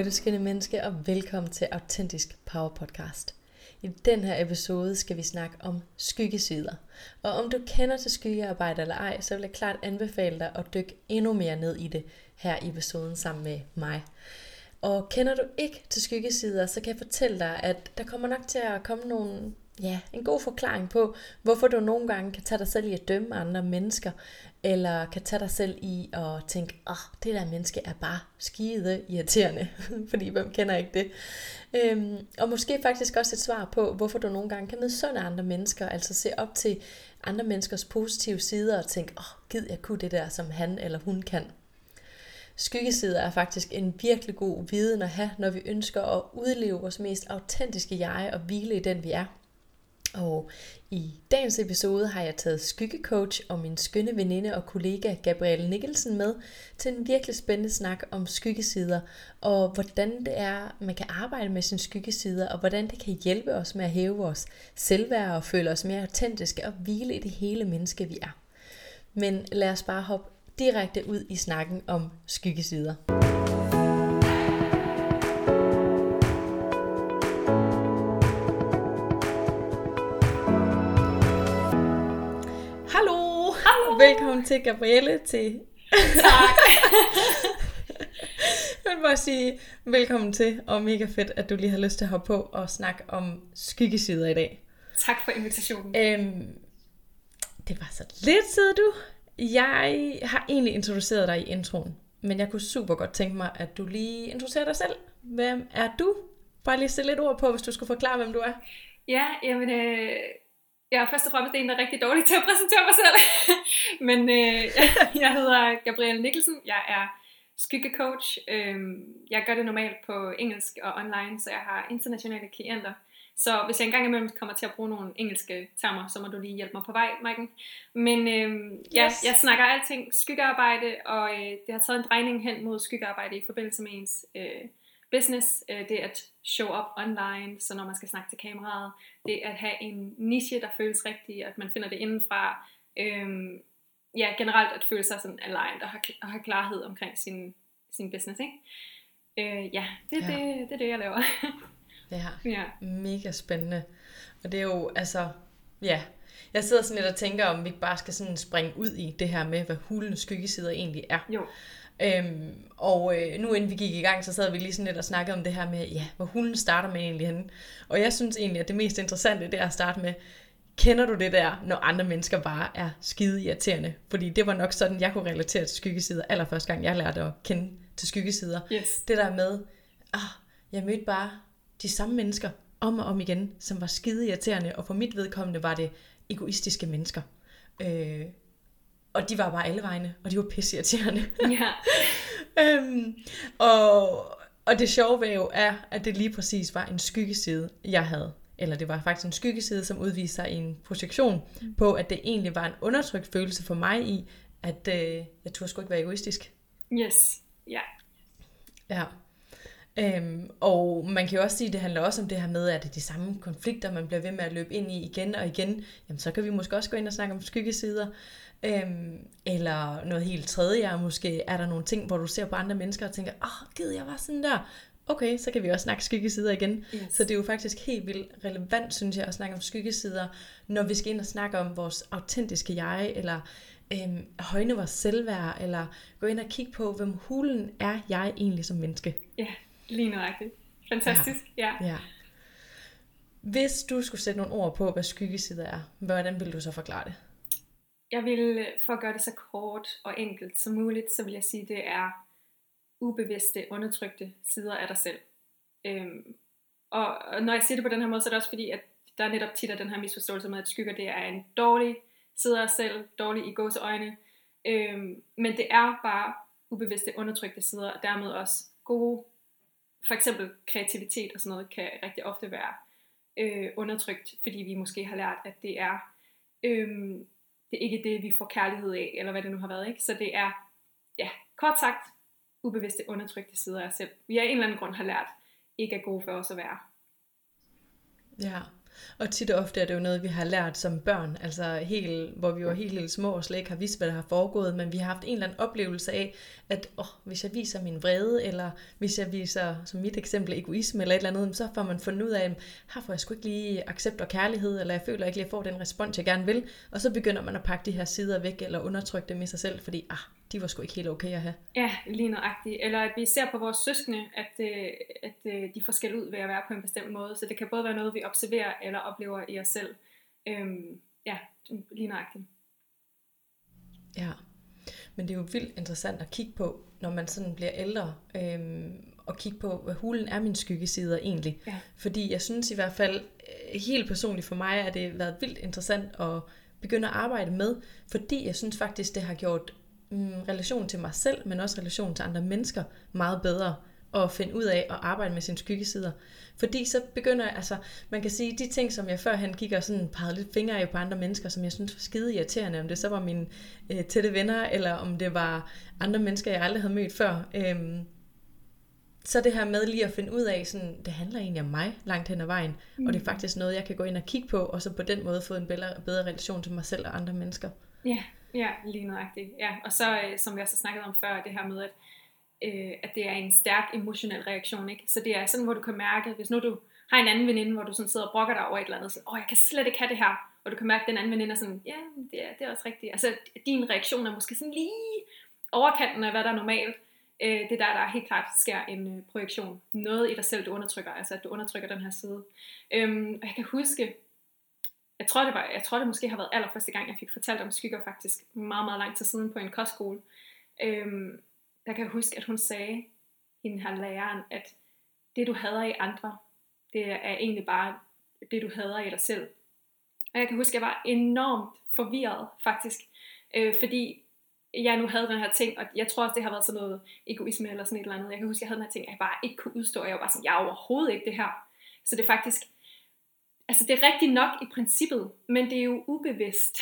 Hallo, du skønne menneske, og velkommen til Autentisk Power Podcast. I den her episode skal vi snakke om skyggesider. Og om du kender til skyggearbejde eller ej, så vil jeg klart anbefale dig at dykke endnu mere ned i det her i episoden sammen med mig. Og kender du ikke til skyggesider, så kan jeg fortælle dig, at der kommer nok til at komme nogle ja, en god forklaring på, hvorfor du nogle gange kan tage dig selv i at dømme andre mennesker, eller kan tage dig selv i at tænke, åh, oh, det der menneske er bare skide irriterende, fordi hvem kender ikke det? Øhm, og måske faktisk også et svar på, hvorfor du nogle gange kan midsunde andre mennesker, altså se op til andre menneskers positive sider og tænke, åh, oh, gid jeg kunne det der, som han eller hun kan. Skyggesider er faktisk en virkelig god viden at have, når vi ønsker at udleve vores mest autentiske jeg og hvile i den vi er. Og i dagens episode har jeg taget skyggecoach og min skønne veninde og kollega Gabrielle Nikkelsen med til en virkelig spændende snak om skyggesider, og hvordan det er, man kan arbejde med sine skyggesider, og hvordan det kan hjælpe os med at hæve vores selvværd og føle os mere autentiske og hvile i det hele menneske, vi er. Men lad os bare hoppe direkte ud i snakken om skyggesider. Velkommen til Gabrielle til... Tak. jeg vil bare sige velkommen til, og mega fedt, at du lige har lyst til at hoppe på og snakke om skyggesider i dag. Tak for invitationen. Øhm, det var så lidt, sidder du. Jeg har egentlig introduceret dig i introen, men jeg kunne super godt tænke mig, at du lige introducerer dig selv. Hvem er du? Bare lige stille lidt ord på, hvis du skulle forklare, hvem du er. Ja, jamen, øh, jeg er først og fremmest en, der er rigtig dårlig til at præsentere mig selv. Men øh, jeg hedder Gabrielle Nikkelsen. Jeg er skyggecoach. Øhm, jeg gør det normalt på engelsk og online, så jeg har internationale klienter. Så hvis jeg engang imellem kommer til at bruge nogle engelske termer, så må du lige hjælpe mig på vej, Maiken. Men øh, ja, yes. jeg snakker alting skyggearbejde, og øh, det har taget en drejning hen mod skyggearbejde i forbindelse med ens øh, business, øh, det at show up online, så når man skal snakke til kameraet, det at have en niche, der føles rigtig, at man finder det indenfra, øhm, ja, generelt at føle sig sådan aligned og have, og have klarhed omkring sin, sin business, ikke? Øh, ja, det, ja. Det, det er det, jeg laver. ja, ja, mega spændende. Og det er jo, altså, ja, jeg sidder sådan lidt og tænker, om vi ikke bare skal sådan springe ud i det her med, hvad hulens skyggesider egentlig er. Jo. Øhm, og øh, nu inden vi gik i gang, så sad vi lige sådan lidt og snakkede om det her med, ja, hvor hunden starter med egentlig henne. Og jeg synes egentlig, at det mest interessante, det er at starte med, kender du det der, når andre mennesker bare er skide irriterende? Fordi det var nok sådan, jeg kunne relatere til skyggesider allerførste gang, jeg lærte at kende til skyggesider. Yes. Det der med, ah, jeg mødte bare de samme mennesker om og om igen, som var skide irriterende, og for mit vedkommende var det egoistiske mennesker. Øh, og de var bare alle vegne, og de var pisseirriterende. Ja. øhm, og, og det sjove ved jo er, at det lige præcis var en skyggeside, jeg havde. Eller det var faktisk en skyggeside, som udviste sig i en projektion mm. på, at det egentlig var en undertrykt følelse for mig i, at øh, jeg turde sgu ikke være egoistisk. Yes, ja. Yeah. Ja. Øhm, og man kan jo også sige, at det handler også om det her med, at det er de samme konflikter, man bliver ved med at løbe ind i igen og igen. Jamen, så kan vi måske også gå ind og snakke om skyggesider. Øhm, eller noget helt tredje, måske er der nogle ting, hvor du ser på andre mennesker og tænker, åh, oh, gid jeg var sådan der. Okay, så kan vi også snakke skyggesider igen. Yes. Så det er jo faktisk helt vildt relevant, synes jeg, at snakke om skyggesider, når vi skal ind og snakke om vores autentiske jeg, eller øhm, højne vores selvværd, eller gå ind og kigge på, hvem hulen er jeg egentlig som menneske. Ja, lige nøjagtigt. Fantastisk, ja. ja. ja. Hvis du skulle sætte nogle ord på, hvad skyggesider er, hvordan vil du så forklare det? Jeg vil, øh, for at gøre det så kort og enkelt som muligt, så vil jeg sige, at det er ubevidste, undertrykte sider af dig selv. Øhm, og, og når jeg siger det på den her måde, så er det også fordi, at der er netop tit af den her misforståelse med, at skygger det er en dårlig side af os selv, dårlig i gåseøjne. Øhm, men det er bare ubevidste, undertrykte sider, og dermed også gode, for eksempel kreativitet og sådan noget, kan rigtig ofte være øh, undertrykt, fordi vi måske har lært, at det er øhm, det er ikke det, vi får kærlighed af, eller hvad det nu har været. Ikke? Så det er, ja, kort sagt, ubevidste undertrykte sider af os selv. Vi af en eller anden grund har lært, ikke er gode for os at være. Ja, og tit og ofte er det jo noget, vi har lært som børn, altså helt, hvor vi var helt, helt små og slet ikke har vidst, hvad der har foregået, men vi har haft en eller anden oplevelse af, at åh, hvis jeg viser min vrede, eller hvis jeg viser, som mit eksempel, egoisme eller et eller andet, så får man fundet ud af, at her får jeg sgu ikke lige accept og kærlighed, eller jeg føler ikke lige, at jeg får den respons, jeg gerne vil, og så begynder man at pakke de her sider væk, eller undertrykke dem i sig selv, fordi ah, de var sgu ikke helt okay at have. Ja, lige nøjagtigt. Eller at vi ser på vores søskende, at, øh, at øh, de forskel ud ved at være på en bestemt måde. Så det kan både være noget, vi observerer eller oplever i os selv. Øhm, ja, lige nøjagtigt. Ja, men det er jo vildt interessant at kigge på, når man sådan bliver ældre, øhm, og kigge på, hvad hulen er min skyggesider egentlig. Ja. Fordi jeg synes i hvert fald, øh, helt personligt for mig, at det har været vildt interessant at begynde at arbejde med, fordi jeg synes faktisk, det har gjort mm, relation til mig selv, men også relation til andre mennesker meget bedre at finde ud af at arbejde med sine skyggesider. Fordi så begynder jeg, altså man kan sige, de ting, som jeg førhen gik og sådan pegede lidt fingre af på andre mennesker, som jeg synes var skide irriterende, om det så var mine øh, tætte venner, eller om det var andre mennesker, jeg aldrig havde mødt før. Øhm, så det her med lige at finde ud af, sådan, det handler egentlig om mig langt hen ad vejen, mm. og det er faktisk noget, jeg kan gå ind og kigge på, og så på den måde få en bedre, bedre relation til mig selv og andre mennesker. Ja, Ja, lige nøjagtigt. Ja, og så, øh, som vi også har snakket om før, det her med, at, øh, at det er en stærk emotionel reaktion, ikke? Så det er sådan, hvor du kan mærke, hvis nu du har en anden veninde, hvor du sådan sidder og brokker dig over et eller andet, så, åh, jeg kan slet ikke have det her, og du kan mærke, at den anden veninde er sådan, ja, det er, det er også rigtigt. Altså, din reaktion er måske sådan lige overkanten af, hvad der er normalt. Øh, det er der, der helt klart sker en øh, projektion. Noget i dig selv, du undertrykker, altså at du undertrykker den her side. Øhm, og jeg kan huske, jeg tror, det var, jeg tror, det måske har været allerførste gang, jeg fik fortalt om skygger faktisk, meget, meget lang tid siden på en kostskole. Øhm, der kan jeg huske, at hun sagde, hende her læreren, at det du hader i andre, det er egentlig bare det du hader i dig selv. Og jeg kan huske, at jeg var enormt forvirret faktisk, øh, fordi jeg nu havde den her ting, og jeg tror også, det har været sådan noget egoisme eller sådan et eller andet. Jeg kan huske, at jeg havde den her ting, at jeg bare ikke kunne udstå, og jeg var bare sådan, jeg er overhovedet ikke det her. Så det er faktisk altså det er rigtigt nok i princippet, men det er jo ubevidst.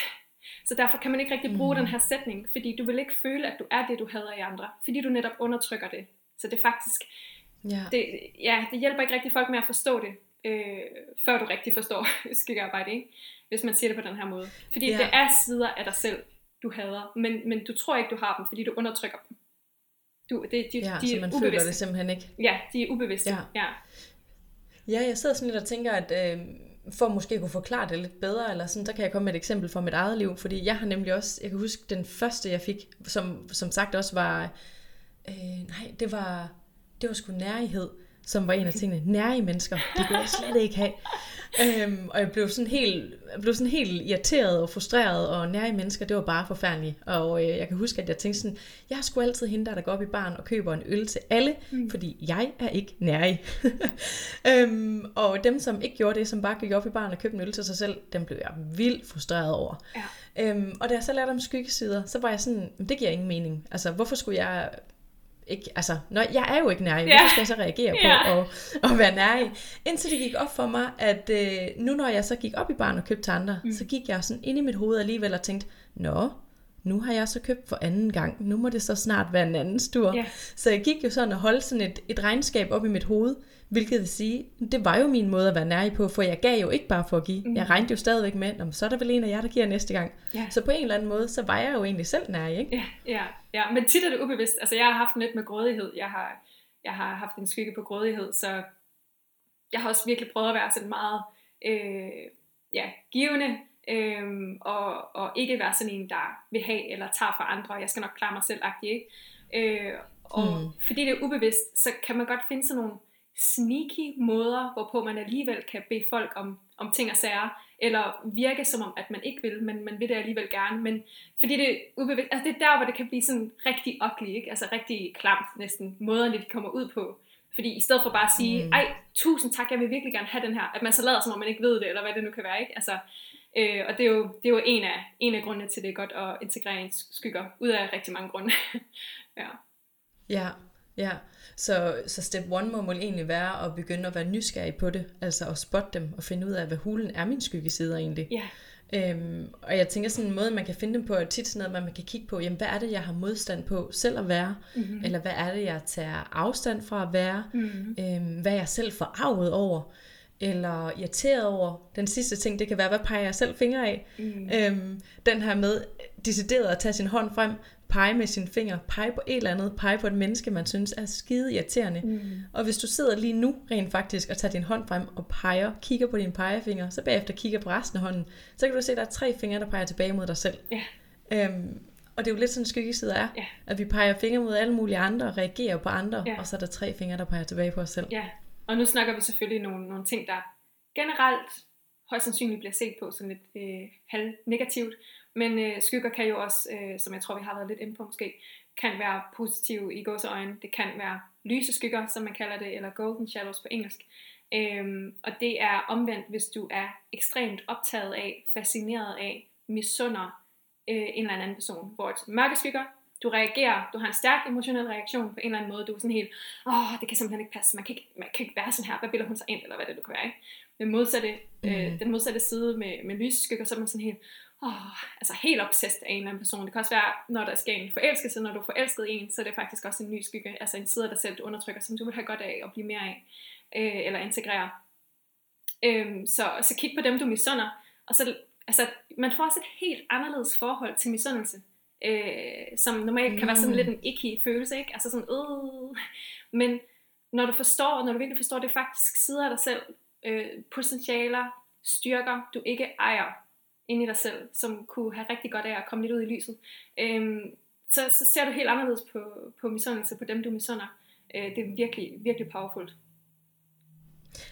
Så derfor kan man ikke rigtig bruge mm. den her sætning, fordi du vil ikke føle, at du er det, du hader i andre, fordi du netop undertrykker det. Så det er faktisk, ja. Det, ja, det hjælper ikke rigtig folk med at forstå det, øh, før du rigtig forstår skyggearbejde, ikke? hvis man siger det på den her måde. Fordi ja. det er sider af dig selv, du hader, men, men du tror ikke, du har dem, fordi du undertrykker dem. Du, det, de, ja, de så man føler det simpelthen ikke. Ja, de er ubevidste. Ja. ja. Ja, jeg sidder sådan lidt og tænker, at øh, for måske at kunne forklare det lidt bedre, eller sådan, der kan jeg komme med et eksempel fra mit eget liv, fordi jeg har nemlig også, jeg kan huske den første jeg fik, som, som sagt også var, øh, nej, det var, det var sgu nærighed, som var en af tingene. Nærige mennesker, det kunne jeg slet ikke have. øhm, og jeg blev sådan helt, jeg blev sådan helt irriteret og frustreret, og nære mennesker, det var bare forfærdeligt. Og øh, jeg kan huske, at jeg tænkte sådan, jeg sgu altid hende, der, der går op i barn og køber en øl til alle, mm. fordi jeg er ikke nærig. øhm, og dem, som ikke gjorde det, som bare gik op i barn og købte en øl til sig selv, dem blev jeg vildt frustreret over. Ja. Øhm, og da jeg så lærte om skyggesider, så var jeg sådan, det giver ingen mening. Altså, hvorfor skulle jeg ikke, altså, når, jeg er jo ikke nær i, hvorfor skal jeg så reagere på ja. at, at være nær i? Indtil det gik op for mig, at øh, nu når jeg så gik op i barn og købte til andre, mm. så gik jeg sådan ind i mit hoved alligevel og tænkte, nå, nu har jeg så købt for anden gang, nu må det så snart være en anden stur. Yeah. Så jeg gik jo sådan og holdt sådan et, et regnskab op i mit hoved, hvilket vil sige, det var jo min måde at være nær på, for jeg gav jo ikke bare for at give. Mm. Jeg regnede jo stadigvæk med, så er der vel en af jer, der giver næste gang. Yeah. Så på en eller anden måde, så var jeg jo egentlig selv nær, ikke? Ja, ja, ja, men tit er det ubevidst. Altså jeg har haft lidt med grådighed. Jeg har, jeg har haft en skygge på grådighed, så jeg har også virkelig prøvet at være sådan meget øh, ja, givende, øhm, og, og ikke være sådan en, der vil have eller tager fra andre, jeg skal nok klare mig selv, ikke? Øh, og hmm. fordi det er ubevidst, så kan man godt finde sådan nogle sneaky måder, hvorpå man alligevel kan bede folk om, om ting og sager, eller virke som om, at man ikke vil, men man vil det alligevel gerne, men fordi det er ubevidst, altså det er der, hvor det kan blive sådan rigtig ugly, ikke? altså rigtig klamt næsten, måderne de kommer ud på, fordi i stedet for bare at sige, mm. ej, tusind tak, jeg vil virkelig gerne have den her, at man så lader som om man ikke ved det, eller hvad det nu kan være, ikke? Altså, Øh, og det er, jo, det er jo en af, en af grundene til, det er godt at integrere en skygger, ud af rigtig mange grunde. ja. Ja, ja. Så, så step one må mål egentlig være at begynde at være nysgerrig på det, altså at spotte dem og finde ud af, hvad hulen er min skyggesider egentlig. Ja. Øhm, og jeg tænker sådan en måde, man kan finde dem på, er tit sådan noget, man kan kigge på, jamen hvad er det, jeg har modstand på selv at være? Mm-hmm. Eller hvad er det, jeg tager afstand fra at være? Mm-hmm. Øhm, hvad er jeg selv forarvet over? eller irriteret over. Den sidste ting, det kan være, hvad peger jeg selv fingre af? Mm. Øhm, den her med decideret at tage sin hånd frem, pege med sin finger, pege på et eller andet, pege på et menneske, man synes er skide irriterende. Mm. Og hvis du sidder lige nu rent faktisk og tager din hånd frem og peger, kigger på dine pegefinger, så bagefter kigger på resten af hånden, så kan du se, at der er tre fingre, der peger tilbage mod dig selv. Yeah. Øhm, og det er jo lidt sådan, skyggeside er, yeah. at vi peger fingre mod alle mulige andre og reagerer på andre, yeah. og så er der tre fingre, der peger tilbage på os selv. Ja, og nu snakker vi selvfølgelig nogle, nogle ting, der generelt højst sandsynligt bliver set på sådan lidt øh, halv negativt, men øh, skygger kan jo også, øh, som jeg tror vi har været lidt inde på måske, kan være positive i gåseøjne. Det kan være lyse skygger, som man kalder det, eller golden shadows på engelsk. Øhm, og det er omvendt, hvis du er ekstremt optaget af, fascineret af, misunder øh, en eller anden person. Hvor et mørke skygger, du reagerer, du har en stærk emotionel reaktion på en eller anden måde, du er sådan helt, åh, det kan simpelthen ikke passe, man kan ikke, man kan ikke være sådan her, hvad bilder hun sig ind, eller hvad det du kan være, ikke? Den modsatte, mm. øh, den modsatte side med, med lysskygger, så er man sådan helt, oh, altså helt obsessed af en eller anden person. Det kan også være, når der sker en forelskelse, når du er forelsket i en, så er det faktisk også en ny skygge, altså en side af dig selv, du undertrykker, som du vil have godt af at blive mere af, øh, eller integrere. Øhm, så, så kig på dem, du misunder, og så, altså, man får også et helt anderledes forhold til misundelse, øh, som normalt kan være sådan lidt en icky følelse, ikke? Altså sådan, øh. Men når du forstår, når du virkelig forstår, det er faktisk sider af dig selv, øh, potentialer, styrker, du ikke ejer, inde i dig selv, som kunne have rigtig godt af at komme lidt ud i lyset, øh, så, så ser du helt anderledes på, på misundelse, på dem du misunder. Øh, det er virkelig, virkelig powerfult.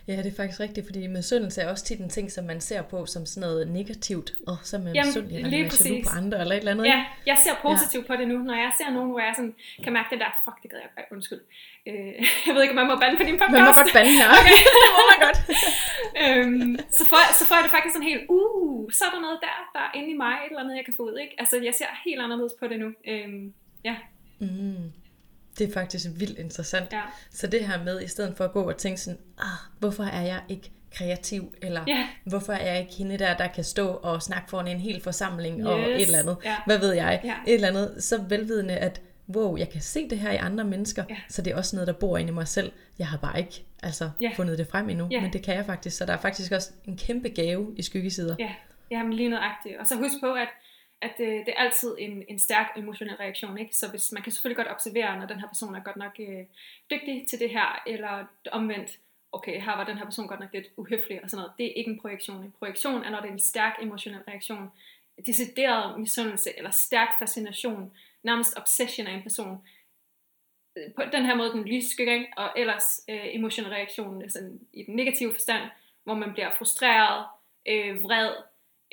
Ja, det er faktisk rigtigt, fordi misundelse er også tit en ting, som man ser på som sådan noget negativt, og så er man misundelig, eller man er på andre, eller et eller andet. Ja, jeg ser positivt ja. på det nu, når jeg ser nogen, hvor jeg sådan, kan mærke det der, fuck, det gad jeg, undskyld. Øh, jeg ved ikke, om man må bande på din podcast. Man må godt bande her. Okay, det må man godt. øhm, så, får jeg, så får jeg det faktisk sådan helt, uh, så er der noget der, der er inde i mig, et eller andet, jeg kan få ud, ikke? Altså, jeg ser helt anderledes på det nu. Øhm, ja. Mm. Det er faktisk vildt interessant. Ja. Så det her med, i stedet for at gå og tænke sådan, ah, hvorfor er jeg ikke kreativ, eller ja. hvorfor er jeg ikke hende der, der kan stå og snakke foran en hel forsamling, yes. og et eller andet, ja. hvad ved jeg, ja. et eller andet, så velvidende, at wow, jeg kan se det her i andre mennesker, ja. så det er også noget, der bor inde i mig selv. Jeg har bare ikke altså, ja. fundet det frem endnu, ja. men det kan jeg faktisk, så der er faktisk også en kæmpe gave i skyggesider. Ja, ja men lige nøjagtigt. Og så husk på, at at det, det er altid en, en stærk emotionel reaktion. Ikke? Så hvis man kan selvfølgelig godt observere, når den her person er godt nok øh, dygtig til det her, eller omvendt, okay, her var den her person godt nok lidt uhøflig og sådan noget. Det er ikke en projektion. En projektion er, når det er en stærk emotionel reaktion. Decideret misundelse eller stærk fascination, nærmest obsession af en person. På den her måde den lysskygge, og ellers øh, emotionel reaktion sådan, i den negative forstand, hvor man bliver frustreret, øh, vred,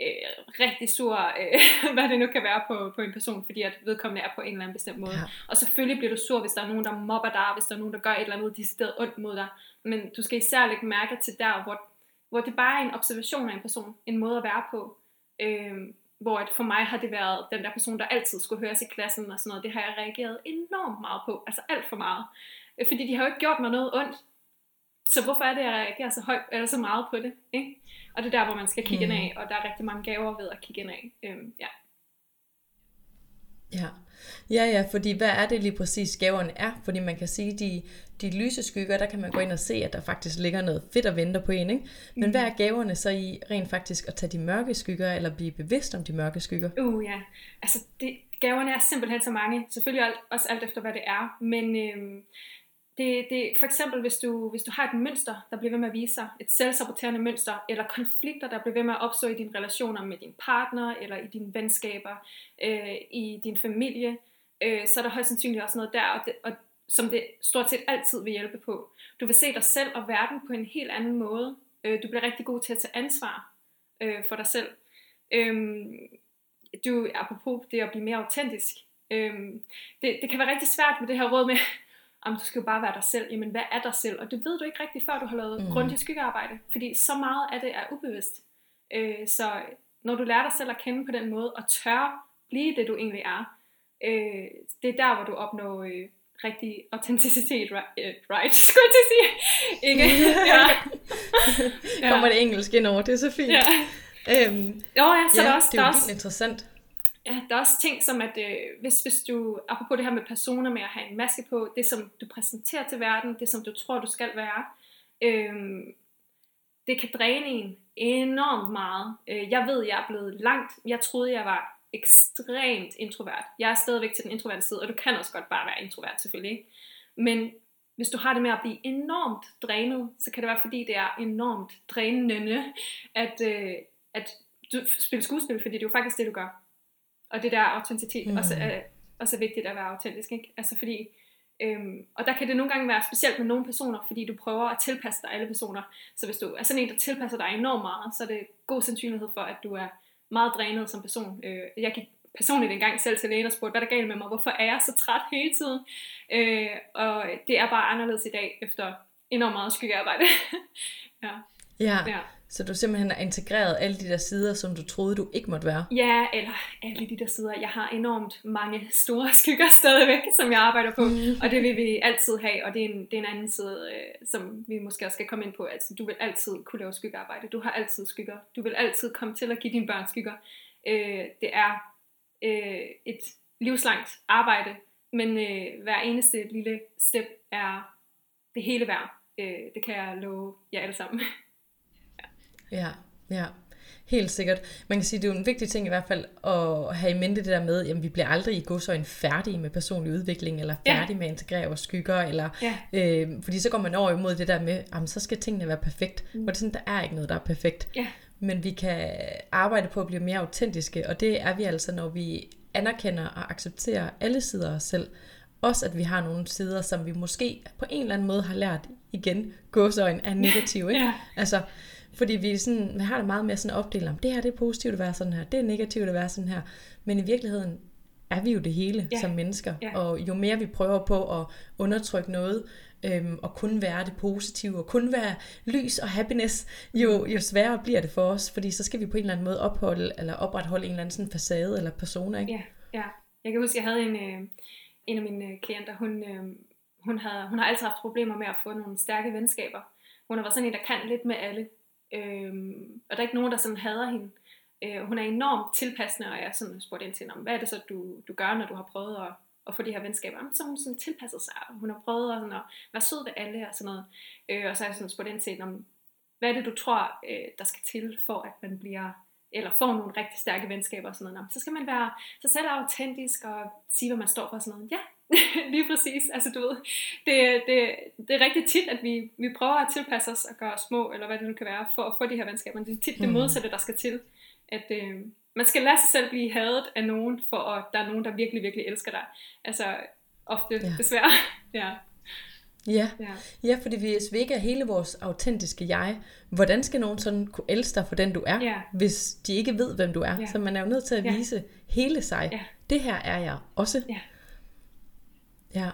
øh, rigtig sur, øh, hvad det nu kan være på, på en person, fordi at vedkommende er på en eller anden bestemt måde. Ja. Og selvfølgelig bliver du sur, hvis der er nogen, der mobber dig, hvis der er nogen, der gør et eller andet decideret ondt mod dig. Men du skal især lægge mærke til der, hvor, hvor det bare er en observation af en person, en måde at være på. Øh, hvor at for mig har det været den der person, der altid skulle høres i klassen og sådan noget. Det har jeg reageret enormt meget på, altså alt for meget. Øh, fordi de har jo ikke gjort mig noget ondt. Så hvorfor er det, at jeg reagerer så højt eller så meget på det? Ikke? Og det er der, hvor man skal kigge mm. ind af, og der er rigtig mange gaver ved at kigge ind af. Øhm, ja. Ja. Ja, ja, fordi hvad er det lige præcis gaverne er? Fordi man kan sige, de, de lyse skygger, der kan man gå ind og se, at der faktisk ligger noget fedt og venter på en, ikke? Men mm. hvad er gaverne så i rent faktisk at tage de mørke skygger, eller blive bevidst om de mørke skygger? Uh, ja. Altså, det, gaverne er simpelthen så mange. Selvfølgelig også alt efter, hvad det er. Men øhm, det, det, for eksempel, hvis du, hvis du har et mønster, der bliver ved med at vise sig, et selvsaboterende mønster, eller konflikter, der bliver ved med at opstå i dine relationer med din partner, eller i dine venskaber, øh, i din familie, øh, så er der højst sandsynligt også noget der, og, det, og som det stort set altid vil hjælpe på. Du vil se dig selv og verden på en helt anden måde. Øh, du bliver rigtig god til at tage ansvar øh, for dig selv. Øh, du, apropos det at blive mere autentisk, øh, det, det kan være rigtig svært med det her råd med, om du skal jo bare være dig selv. Jamen, hvad er dig selv? Og det ved du ikke rigtigt, før du har lavet mm. grundigt skyggearbejde. Fordi så meget af det er ubevidst. Øh, så når du lærer dig selv at kende på den måde, og tør blive det, du egentlig er, øh, det er der, hvor du opnår øh, rigtig autenticitet, right, uh, right skulle jeg sige. Ikke? ja. Kommer det engelsk ind over, det er så fint. Ja. Øhm, jo, ja, så ja, der er også, det er jo også, interessant ja, der er også ting som, at øh, hvis, hvis du, apropos det her med personer med at have en maske på, det som du præsenterer til verden, det som du tror, du skal være, øh, det kan dræne en enormt meget. Øh, jeg ved, jeg er blevet langt. Jeg troede, jeg var ekstremt introvert. Jeg er stadigvæk til den introverte side, og du kan også godt bare være introvert selvfølgelig. Ikke? Men hvis du har det med at blive enormt drænet, så kan det være fordi, det er enormt drænende, at, øh, at du spiller skuespil, fordi det er jo faktisk det, du gør. Og det der autenticitet mm. også, er også er vigtigt at være autentisk. Ikke? Altså fordi, øhm, og der kan det nogle gange være specielt med nogle personer, fordi du prøver at tilpasse dig alle personer. Så hvis du er sådan en, der tilpasser dig enormt meget, så er det god sandsynlighed for, at du er meget drænet som person. Øh, jeg gik personligt engang selv til lægen og spurgte, hvad der er galt med mig, hvorfor er jeg så træt hele tiden? Øh, og det er bare anderledes i dag, efter enormt meget skyggearbejde. ja. Ja. ja. Så du simpelthen har integreret alle de der sider, som du troede, du ikke måtte være? Ja, eller alle de der sider. Jeg har enormt mange store skygger stadigvæk, som jeg arbejder på, mm. og det vil vi altid have, og det er en, det er en anden side, øh, som vi måske også skal komme ind på. Altså, du vil altid kunne lave skyggearbejde. Du har altid skygger. Du vil altid komme til at give dine børn skygger. Øh, det er øh, et livslangt arbejde, men øh, hver eneste lille step er det hele værd. Øh, det kan jeg love jer alle sammen. Ja, ja. Helt sikkert. Man kan sige, at det er jo en vigtig ting i hvert fald at have i mente det der med, at vi bliver aldrig i godsøjne færdige med personlig udvikling, eller færdige ja. med at integrere vores skygger, eller, ja. øh, fordi så går man over imod det der med, at så skal tingene være perfekt. Mm. Og det er sådan, der er ikke noget, der er perfekt. Ja. Men vi kan arbejde på at blive mere autentiske, og det er vi altså, når vi anerkender og accepterer alle sider af os selv. Også at vi har nogle sider, som vi måske på en eller anden måde har lært igen, gåsøjne er negative. Ikke? Ja. Altså, fordi vi, sådan, vi har det meget mere sådan opdelt om, det her det er positivt at være sådan her, det er negativt at være sådan her. Men i virkeligheden er vi jo det hele ja. som mennesker. Ja. Og jo mere vi prøver på at undertrykke noget, øhm, og kun være det positive, og kun være lys og happiness, jo, jo sværere bliver det for os, fordi så skal vi på en eller anden måde opholde, eller opretholde en eller anden sådan facade eller persona, ikke? Ja, ja. Jeg kan huske, jeg havde en, øh, en af mine klienter, hun, øh, hun, havde, hun har altid haft problemer med at få nogle stærke venskaber. Hun har været sådan en, der kan lidt med alle. Øhm, og der er ikke nogen, der sådan hader hende. Øh, hun er enormt tilpassende, og jeg er sådan spurgte ind til, hvad er det så, du, du gør, når du har prøvet at, at få de her venskaber? Jamen, så hun sådan tilpasset sig, og hun har prøvet at, sådan, at være sød ved alle og sådan noget. Øh, og så har jeg sådan spurgt ind til, hvad er det, du tror, øh, der skal til, for at man bliver eller får nogle rigtig stærke venskaber og sådan noget. Så skal man være så selv autentisk og sige, hvad man står for og sådan noget. Ja, lige præcis. Altså du ved, det, det, det er rigtig tit, at vi, vi prøver at tilpasse os og gøre os små, eller hvad det nu kan være, for at få de her venskaber. Det er tit det mm. modsatte, der skal til. At øh, man skal lade sig selv blive hadet af nogen, for at der er nogen, der virkelig, virkelig elsker dig. Altså ofte, ja. desværre. ja. Ja. ja, ja fordi hvis vi ikke er hele vores autentiske jeg, hvordan skal nogen sådan kunne elske dig for den du er, ja. hvis de ikke ved, hvem du er? Ja. Så man er jo nødt til at vise ja. hele sig. Ja. Det her er jeg også. Ja. Ja.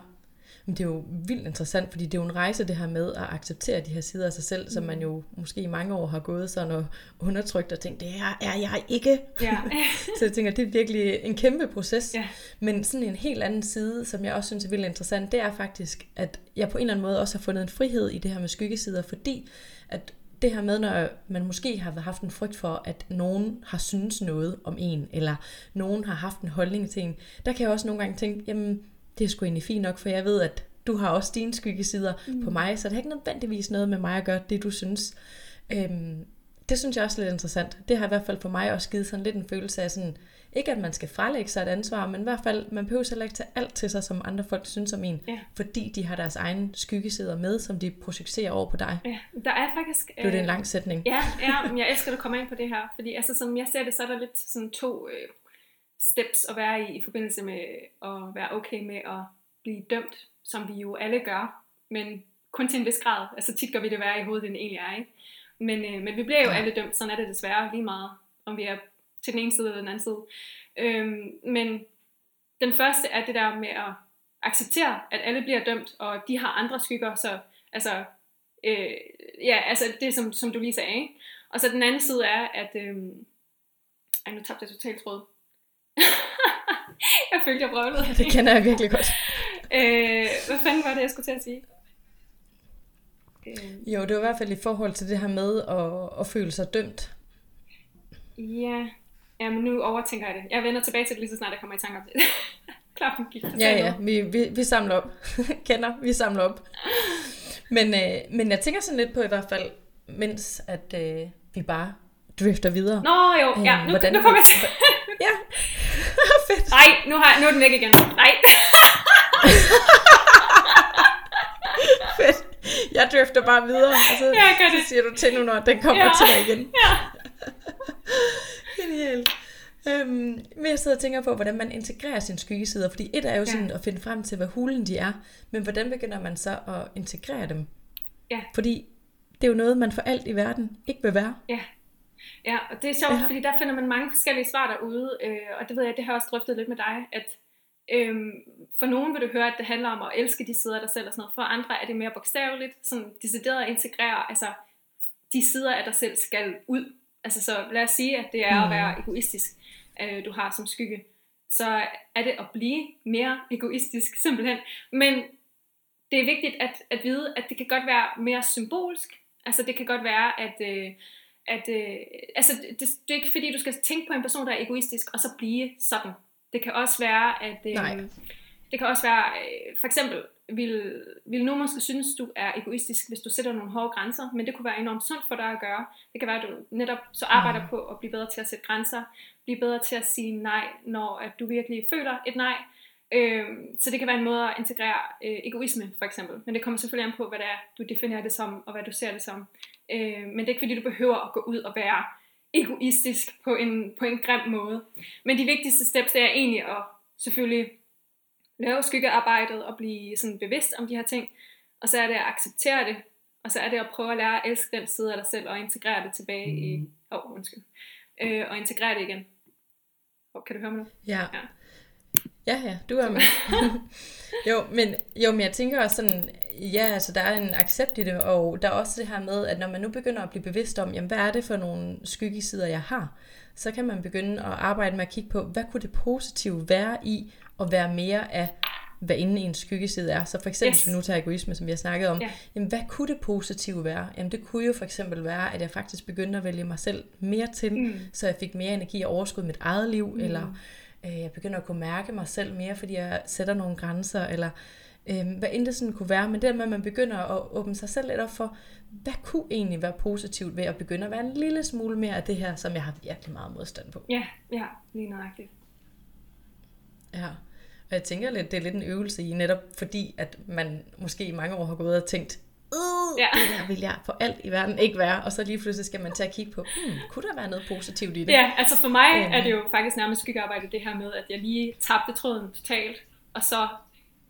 Men det er jo vildt interessant, fordi det er jo en rejse det her med at acceptere de her sider af sig selv, mm. som man jo måske i mange år har gået sådan og undertrykt og tænkt, det her er jeg ikke. Ja. så jeg tænker, det er virkelig en kæmpe proces. Ja. Men sådan en helt anden side, som jeg også synes er vildt interessant, det er faktisk, at jeg på en eller anden måde også har fundet en frihed i det her med skyggesider, fordi at det her med, når man måske har haft en frygt for, at nogen har synes noget om en, eller nogen har haft en holdning til en, der kan jeg også nogle gange tænke, jamen, det er sgu egentlig fint nok, for jeg ved, at du har også dine skyggesider mm. på mig, så det har ikke nødvendigvis noget med mig at gøre, det du synes. Øhm, det synes jeg også er lidt interessant. Det har i hvert fald for mig også givet sådan lidt en følelse af sådan, ikke at man skal frelægge sig et ansvar, men i hvert fald, man behøver heller ikke tage alt til sig, som andre folk synes om en, ja. fordi de har deres egen skyggesider med, som de projekterer over på dig. Ja, der er faktisk... Øh, det er en lang sætning. Ja, ja, jeg elsker at komme ind på det her, fordi altså, som jeg ser det, så er der lidt sådan to øh, steps at være i, i forbindelse med at være okay med at blive dømt, som vi jo alle gør, men kun til en vis grad. Altså tit gør vi det værre i hovedet, end det egentlig er, ikke? Men, øh, men vi bliver jo alle dømt, sådan er det desværre lige meget, om vi er til den ene side eller den anden side. Øhm, men den første er det der med at acceptere, at alle bliver dømt, og de har andre skygger, så altså, øh, ja, altså det som, som du lige sagde, ikke? Og så den anden side er, at, øh, ej, nu tabte jeg totalt tråd. jeg følte, jeg brøvlede. Det kender jeg virkelig godt. øh, hvad fanden var det, jeg skulle til at sige? Øh. Jo, det var i hvert fald i forhold til det her med at, at føle sig dømt. Ja, ja, men nu overtænker jeg det. Jeg vender tilbage til det lige så snart, jeg kommer i tanke om det. Klokken gik Ja, ja, vi, vi, vi samler op. Kender, vi samler op. Men, øh, men jeg tænker sådan lidt på i hvert fald, mens at øh, vi bare drifter videre. Nå jo, ja, Øh, nu, hvordan nu kommer jeg til... Ja, fedt. Nej, nu, har, nu er den væk igen. Nej. fedt. Jeg drifter bare videre, og så, Ja, gør det. så siger du til nu, når den kommer Ja. til dig igen. Ja. Genialt. Øhm, men jeg sidder og tænker på, hvordan man integrerer sine skyggesider, fordi et er jo Ja. sådan at finde frem til, hvad hulen de er, men hvordan begynder man så at integrere dem? Ja. Fordi det er jo noget, man for alt i verden ikke vil være. Ja. Ja, og det er sjovt, Ja. fordi der finder man mange forskellige svar derude, øh, og det ved jeg, det har jeg også drøftet lidt med dig, at øh, for nogen vil du høre, at det handler om at elske de sider af dig selv og sådan noget, for andre er det mere bogstaveligt, sådan decideret at integrere, altså de sider af dig selv skal ud. Altså så lad os sige, at det er at Mm. være egoistisk, øh, du har som skygge, så er det at blive mere egoistisk simpelthen. Men det er vigtigt at, at vide, at det kan godt være mere symbolsk. Altså det kan godt være, at, øh, at øh, altså, det, det er ikke fordi, du skal tænke på en person, der er egoistisk, og så blive sådan. Det kan også være, at øh, Nej. det kan også være, øh, for eksempel, vil, vil nogen måske synes, du er egoistisk, hvis du sætter nogle hårde grænser, men det kunne være enormt sundt for dig at gøre. Det kan være, at du netop så arbejder på at blive bedre til at sætte grænser, blive bedre til at sige nej, når at du virkelig føler et nej. Øhm, så det kan være en måde at integrere øh, egoisme, for eksempel. Men det kommer selvfølgelig an på, hvad det er, du definerer det som, og hvad du ser det som. Øh, men det er ikke fordi, du behøver at gå ud og være egoistisk på en, på en grim måde. Men de vigtigste steps, det er egentlig at selvfølgelig lave skyggearbejdet og blive sådan bevidst om de her ting. Og så er det at acceptere det. Og så er det at prøve at lære at elske den side af dig selv og integrere det tilbage i... Åh, oh, undskyld. Øh, og integrere det igen. Oh, kan du høre mig nu? Ja. Ja. Ja, ja, du er med. jo, men, jo, men jeg tænker også sådan, ja, altså der er en accept i det, og der er også det her med, at når man nu begynder at blive bevidst om, jamen, hvad er det for nogle skyggesider, jeg har, så kan man begynde at arbejde med at kigge på, hvad kunne det positive være i at være mere af, hvad inden en skyggeside er. Så for eksempel, Yes. yes. hvis vi nu tager egoisme, som vi har snakket om, Ja. jamen hvad kunne det positive være? Jamen det kunne jo for eksempel være, at jeg faktisk begyndte at vælge mig selv mere til, Mm. så jeg fik mere energi og overskud i mit eget liv, mm. eller øh, jeg begynder at kunne mærke mig selv mere, fordi jeg sætter nogle grænser, eller øh, hvad end det sådan kunne være, men det med, at man begynder at åbne sig selv lidt op for, hvad kunne egentlig være positivt ved at begynde at være en lille smule mere af det her, som jeg har virkelig meget modstand på. Ja, ja, lige nøjagtigt. Ja. Og jeg tænker lidt, det er lidt en øvelse i, netop fordi, at man måske i mange år har gået og tænkt, uh, Ja. det der vil jeg for alt i verden ikke være, og så lige pludselig skal man til at kigge på, hmm, kunne der være noget positivt i det? Ja, altså for mig Øhm. er det jo faktisk nærmest skyggearbejde det her med, at jeg lige tabte tråden totalt, og så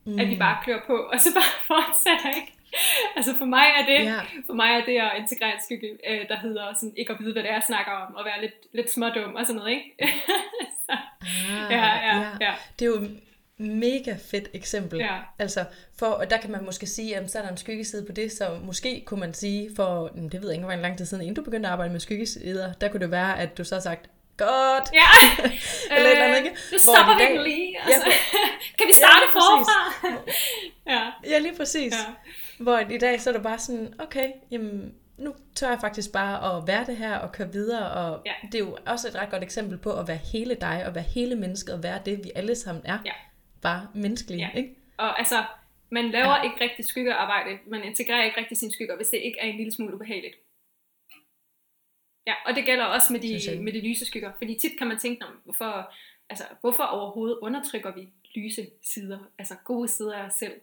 mm. at vi bare klør på, og så bare fortsætter, ikke? Altså for mig er det, Ja. for mig er det at integrere en skygge, øh, der hedder sådan, ikke at vide, hvad det er, jeg snakker om, og være lidt, lidt smådum og sådan noget, ikke? så, Ah, ja, ja, ja. Det er jo et mega fedt eksempel. Ja. Altså, for, og der kan man måske sige, at så er der en skyggeside på det, så måske kunne man sige, for det ved jeg ikke, hvor lang tid siden, inden du begyndte at arbejde med skyggesider, der kunne det være, at du så har sagt, godt, Ja, Eller et eller andet, ikke? Nu stopper vi dag- den lige. Ja, Altså. for- kan vi starte Ja, forfra? ja, Ja, lige præcis. Ja. Ja. Hvor i dag, så er det bare sådan, okay, jamen, nu tør jeg faktisk bare at være det her og køre videre, og Ja. ja. det er jo også et ret godt eksempel på at være hele dig, og være hele mennesket, og være det, vi alle sammen er. Ja. Bare menneskelige, Ja. ikke? og altså, man laver ja. ikke rigtig skyggearbejde, man integrerer ikke rigtig sine skygger, hvis det ikke er en lille smule ubehageligt. Ja, og det gælder også med de, med de lyse skygger, fordi tit kan man tænke, "Nå, hvorfor, altså, hvorfor overhovedet undertrykker vi lyse sider, altså gode sider af os selv.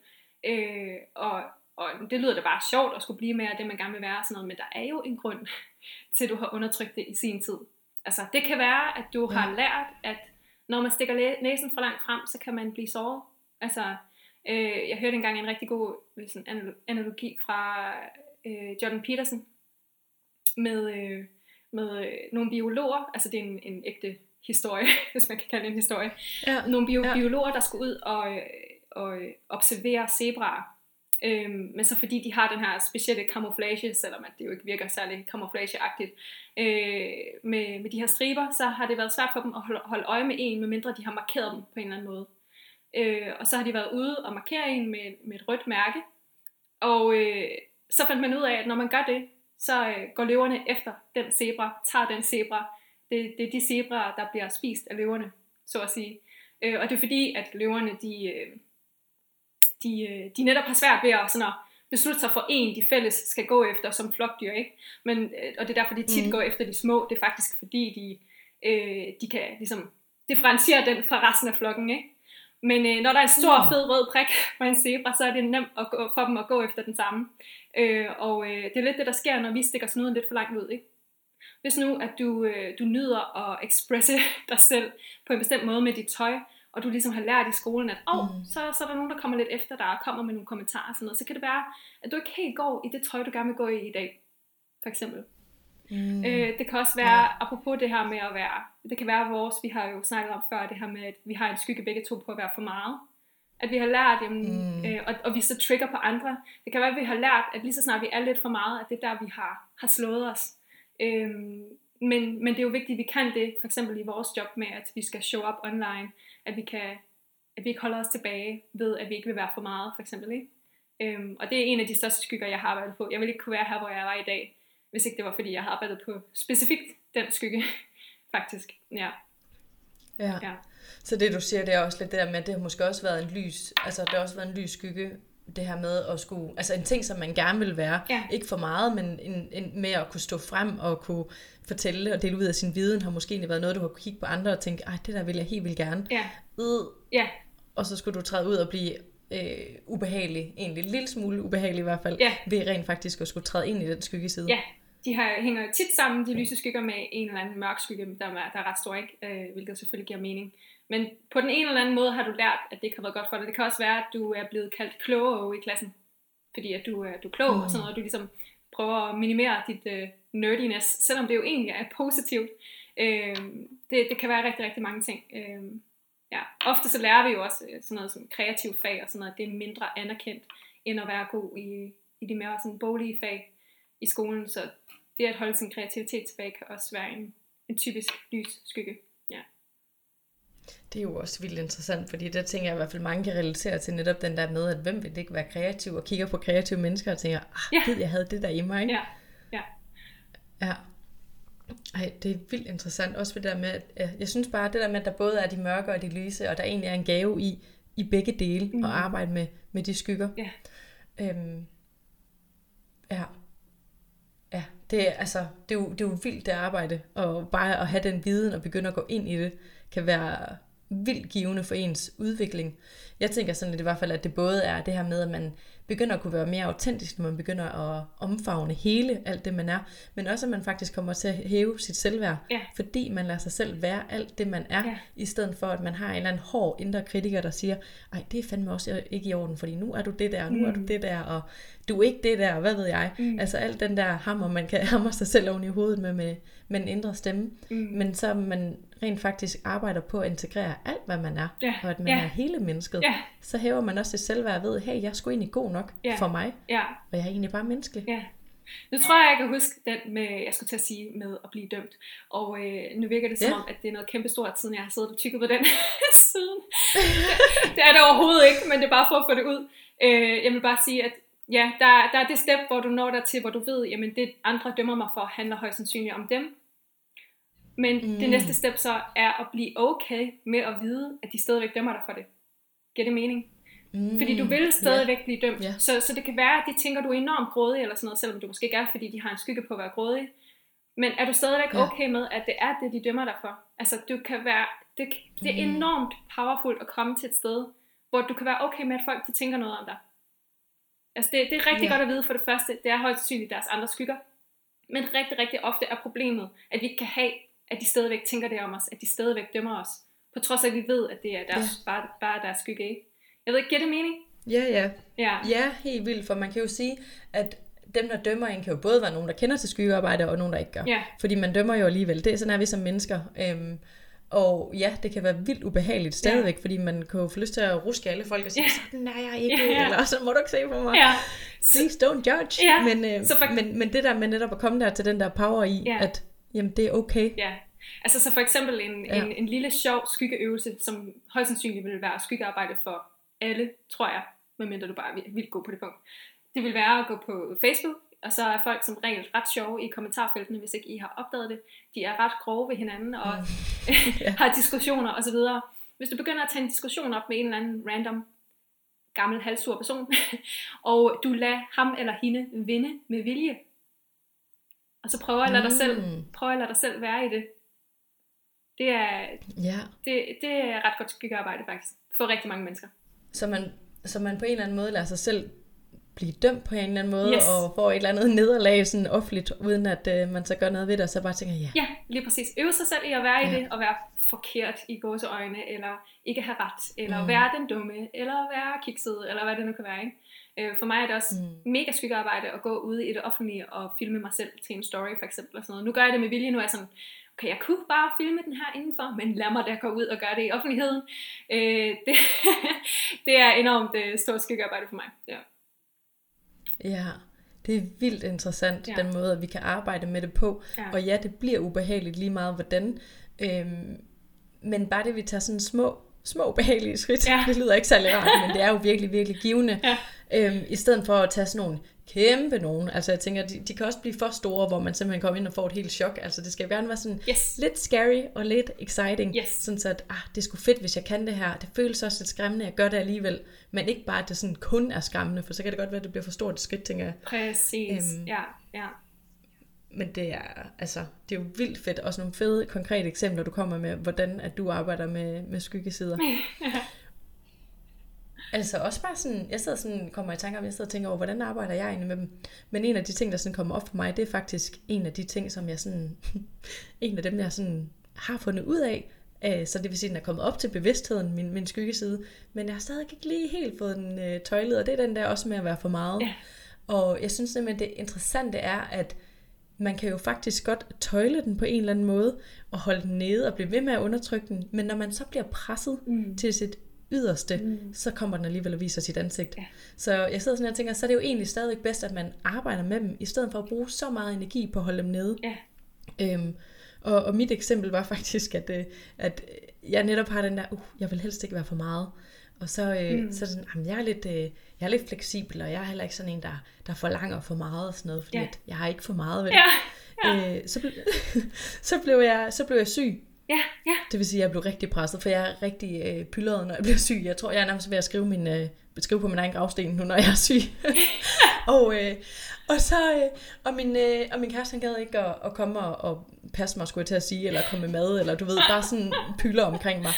Øh, og, og det lyder da bare sjovt at skulle blive mere af det, man gerne vil være og sådan noget, men der er jo en grund til, at du har undertrykt det i sin tid. Altså, det kan være, at du Ja. har lært, at når man stikker næsen for langt frem, så kan man blive såret. Altså, øh, jeg hørte engang en rigtig god sådan, analo- analogi fra øh, Jordan Peterson med, øh, med øh, nogle biologer, altså det er en, en ægte historie, hvis man kan kalde det en historie, Ja. nogle bio- Ja. biologer, der skulle ud og, øh, og observere zebraer. Øhm, men så fordi de har den her specielle camouflage, selvom at det jo ikke virker særlig camouflageagtigt, øh, med, med de her striber, så har det været svært for dem at holde, holde øje med en, medmindre de har markeret dem på en eller anden måde. Øh, og så har de været ude og markere en med, med et rødt mærke. Og øh, så fandt man ud af, at når man gør det, så øh, går løverne efter den zebra, tager den zebra. Det, det er de zebraer, der bliver spist af løverne, så at sige. Øh, og det er fordi, at løverne, de, øh, de, øh, de netop har svært ved at, sådan at beslutte sig for en, de fælles skal gå efter som flokdyr, ikke? Men, øh, og det er derfor, de tit mm. går efter de små. Det er faktisk fordi, de, øh, de kan ligesom differentiere den fra resten af flokken, ikke? Men øh, når der er en stor, fed rød prik på en zebra, så er det nemt at gå, for dem at gå efter den samme. Øh, og øh, det er lidt det, der sker, når vi stikker snuden lidt for langt ud. Ikke? Hvis nu, at du, øh, du nyder at expresse dig selv på en bestemt måde med dit tøj, og du ligesom har lært i skolen, at oh, mm. så, så er der nogen, der kommer lidt efter dig og kommer med nogle kommentarer og sådan noget, så kan det være, at du ikke helt går i det tøj, du gerne vil gå i i dag, for eksempel. Mm. Øh, det kan også være, ja. apropos det her med at være, det kan være vores, vi har jo snakket om før, det her med, at vi har en skygge begge to på at være for meget. At vi har lært, jamen, mm. øh, og, og vi så trigger på andre. Det kan være, at vi har lært, at lige så snart vi er lidt for meget, at det er der, vi har, har slået os. Øhm, men, men det er jo vigtigt, at vi kan det, for eksempel i vores job med, at vi skal show up online, at vi, kan, at vi ikke holder os tilbage ved, at vi ikke vil være for meget, for eksempel. Ikke? Øhm, og det er en af de største skygger, jeg har arbejdet på. Jeg vil ikke kunne være her, hvor jeg var i dag, hvis ikke det var, fordi jeg har arbejdet på specifikt den skygge, faktisk. Ja. Ja. ja. Så det du siger, det er også lidt det der med, at det har måske også været en lys, altså det har også været en lys skygge, det her med at skulle, altså en ting, som man gerne vil være, ja. ikke for meget, men en, en, med at kunne stå frem og kunne fortælle og dele ud af sin viden, har måske egentlig været noget, du har kigge på andre og tænke, ej, det der vil jeg helt vildt gerne. Ja. Øh. ja. Og så skulle du træde ud og blive øh, ubehagelig, egentlig en lille smule ubehagelig i hvert fald, ja. ved rent faktisk at skulle træde ind i den skyggeside. Ja, de har, hænger tit sammen, de lyse skygger, med en eller anden mørk skygge, der er, der er ret stor, ikke? Øh, hvilket selvfølgelig giver mening. Men på den ene eller anden måde har du lært, at det ikke har været godt for dig. Det kan også være, at du er blevet kaldt klogere i klassen, fordi at du, du er klog mm. og sådan noget, og du ligesom prøver at minimere dit uh, nerdiness, selvom det jo egentlig er positivt. Øh, det, det kan være rigtig, rigtig mange ting. Øh, ja. Ofte så lærer vi jo også øh, sådan noget som kreativ fag og sådan noget, det er mindre anerkendt, end at være god i, i de mere sådan boglige fag i skolen. Så det at holde sin kreativitet tilbage kan også være en, en typisk lys skygge. Det er jo også vildt interessant, fordi der tænker jeg i hvert fald, mange kan relatere til netop den der med, at hvem vil ikke være kreativ, og kigger på kreative mennesker og tænker, ah, ja. Gud, jeg havde det der i mig. Ja. ja. Ja. Ej, det er vildt interessant. Også ved det der med, at jeg synes bare, det der med, at der både er de mørke og de lyse, og der egentlig er en gave i, i begge dele, mm. at arbejde med, med de skygger. Ja. Øhm, ja. Det er, altså, det er, jo, det er jo vildt det arbejde, og bare at have den viden og begynde at gå ind i det, kan være vildt givende for ens udvikling. Jeg tænker sådan at i hvert fald, at det både er det her med, at man begynder at kunne være mere autentisk, når man begynder at omfavne hele alt det, man er, men også at man faktisk kommer til at hæve sit selvværd, ja. fordi man lader sig selv være alt det, man er, ja. i stedet for, at man har en eller anden hård indre kritiker, der siger, ej, det er fandme også ikke i orden, fordi nu er du det der, nu mm. er du mm. det der, og du er ikke det der, hvad ved jeg. Mm. Altså alt den der hammer, man kan hamre sig selv oven i hovedet med, med, med en indre stemme, mm. men så man rent faktisk arbejder på at integrere alt, hvad man er, ja. og at man ja. er hele mennesket, ja. så hæver man også sit selvværd ved, hey, jeg er sgu egentlig god nok ja. for mig, ja. og jeg er egentlig bare menneskelig. Ja. Nu tror jeg, jeg kan huske den med, jeg skulle til at sige, med at blive dømt. Og øh, nu virker det som ja. om, at det er noget kæmpestort, siden jeg har siddet og tykket på den siden. det er det overhovedet ikke, men det er bare for at få det ud. Øh, jeg vil bare sige, at ja, der, der er det step, hvor du når der til, hvor du ved, jamen det andre dømmer mig for, handler højst sandsynligt om dem. Men mm. det næste step så er at blive okay med at vide, at de stadigvæk dømmer dig for det. Giver det mening? Mm. Fordi du vil stadigvæk yeah. blive dømt. Yeah. Så, så det kan være, at de tænker, at du er enormt grådig eller sådan noget, selvom du måske ikke er, fordi de har en skygge på at være grådig. Men er du stadigvæk yeah. okay med, at det er det, de dømmer dig for? Altså, du kan være, det, det er mm. enormt powerful at komme til et sted, hvor du kan være okay med, at folk de tænker noget om dig. Altså, det, det er rigtig yeah. godt at vide for det første, det er højst sandsynligt deres andre skygger. Men rigtig, rigtig ofte er problemet, at vi ikke kan have at de stadigvæk tænker det om os, at de stadigvæk dømmer os, på trods af, at vi ved, at det er deres, ja. bare, bare deres skygge, ikke? Jeg ved ikke, giver det mening? Ja, ja. Ja, ja helt vildt, for man kan jo sige, at dem, der dømmer en, kan jo både være nogen, der kender til skyggearbejde, og nogen, der ikke gør. Ja. Fordi man dømmer jo alligevel. Det er sådan er vi som mennesker. Øhm, og ja, det kan være vildt ubehageligt stadigvæk, ja. fordi man kan jo få lyst til at ruske alle folk og sige, ja. sådan er jeg ikke, ja, ja. eller så må du ikke se på mig. Ja. Please don't judge. Ja. Men, øh, så for... men, men det der med netop at komme der til den der power i, ja. at Jamen, det er okay. Ja. Altså så for eksempel en, ja. en, en lille sjov skyggeøvelse, som højst sandsynligt vil være skyggearbejde for alle, tror jeg, medmindre du bare vil, vil gå på det punkt. Det vil være at gå på Facebook, og så er folk som regel ret sjove i kommentarfeltene, hvis ikke I har opdaget det. De er ret grove ved hinanden og mm. har diskussioner osv. Hvis du begynder at tage en diskussion op med en eller anden random, gammel halvsur person, og du lader ham eller hende vinde med vilje. Og så prøver at lade dig selv, Mm. prøver at lade dig selv være i det. Det er, Ja, det, det er ret godt skyggearbejde faktisk, for rigtig mange mennesker. så man, så man på en eller anden måde lader sig selv blive dømt på en eller anden måde, Yes. og får et eller andet nederlag sådan offentligt, uden at øh, man så gør noget ved det, og så bare tænker, ja, Ja, lige præcis. Øve sig selv i at være i Ja. det, og være forkert i gåseøjne, eller ikke have ret, eller mm. være den dumme, eller være kikset, eller hvad det nu kan være. Ikke? Øh, For mig er det også Mm. mega skyggearbejde at gå ude i det offentlige og filme mig selv til en story for eksempel. Og sådan noget. Nu gør jeg det med vilje, nu er jeg sådan, okay, jeg kunne bare filme den her indenfor, men lad mig da gå ud og gøre det i offentligheden. Øh, det, det er enormt øh, stort skyggearbejde for mig. Ja. ja, det er vildt interessant, Ja. den måde, at vi kan arbejde med det på. Ja. Og ja, det bliver ubehageligt lige meget hvordan. Øhm, men bare det, vi tager sådan små, små behagelige skridt, Ja. det lyder ikke særlig rart, men det er jo virkelig, virkelig givende. Ja. Øhm, I stedet for at tage sådan nogle kæmpe nogen. Altså jeg tænker, de, de kan også blive for store, hvor man simpelthen kommer ind og får et helt chok. Altså det skal gerne være sådan Yes. lidt scary og lidt exciting. Yes. Sådan så at, ah, det er sgu fedt, hvis jeg kan det her. Det føles også lidt skræmmende, jeg gør det alligevel. Men ikke bare, at det sådan kun er skræmmende, for så kan det godt være, at det bliver for stort et skridt, tænker jeg. Præcis. Øhm. Ja, ja. Men det er, altså, det er jo vildt fedt. Også nogle fede, konkrete eksempler, du kommer med, hvordan at du arbejder med, med skyggesider. altså også bare sådan, jeg sidder sådan, kommer i tanke om, jeg sidder og tænker over, hvordan arbejder jeg egentlig med dem. Men en af de ting, der sådan kommer op for mig, det er faktisk en af de ting, som jeg sådan, en af dem, jeg sådan har fundet ud af. Øh, Så det vil sige, at den er kommet op til bevidstheden, min, min skyggeside. Men jeg har stadig ikke lige helt fået den øh, tøjlet, og det er den der også med at være for meget. Ja. Og jeg synes simpelthen, det interessante er, at man kan jo faktisk godt tøjle den på en eller anden måde, og holde den nede og blive ved med at undertrykke den. Men når man så bliver presset Mm. til sit yderste, Mm. så kommer den alligevel og viser sit ansigt. Ja. Så jeg sidder sådan og tænker, så er det jo egentlig stadig bedst, at man arbejder med dem, i stedet for at bruge så meget energi på at holde dem nede. Ja. Øhm, og, og mit eksempel var faktisk, at, øh, at jeg netop har den der, uh, jeg vil helst ikke være for meget. Og så, øh, Mm. så sådan, jamen, jeg, er lidt, øh, jeg er lidt fleksibel, og jeg er heller ikke sådan en, der, der forlanger for meget og sådan noget, fordi Ja. ja. at jeg har ikke for meget. Vel? Ja, Øh, så, ble, så, blev jeg, så blev jeg syg. Ja, ja. Det vil sige, at jeg blev rigtig presset, for jeg er rigtig øh, pyldret, når jeg bliver syg. Jeg tror, jeg er nærmest ved at skrive, min, øh, skrive på min egen gravsten nu, når jeg er syg. og, øh, og så, øh, og min, øh, og min kæreste, han gad ikke at, at komme og, og passe mig, skulle jeg til at sige, eller komme med mad, eller du ved, bare sådan pylder omkring mig.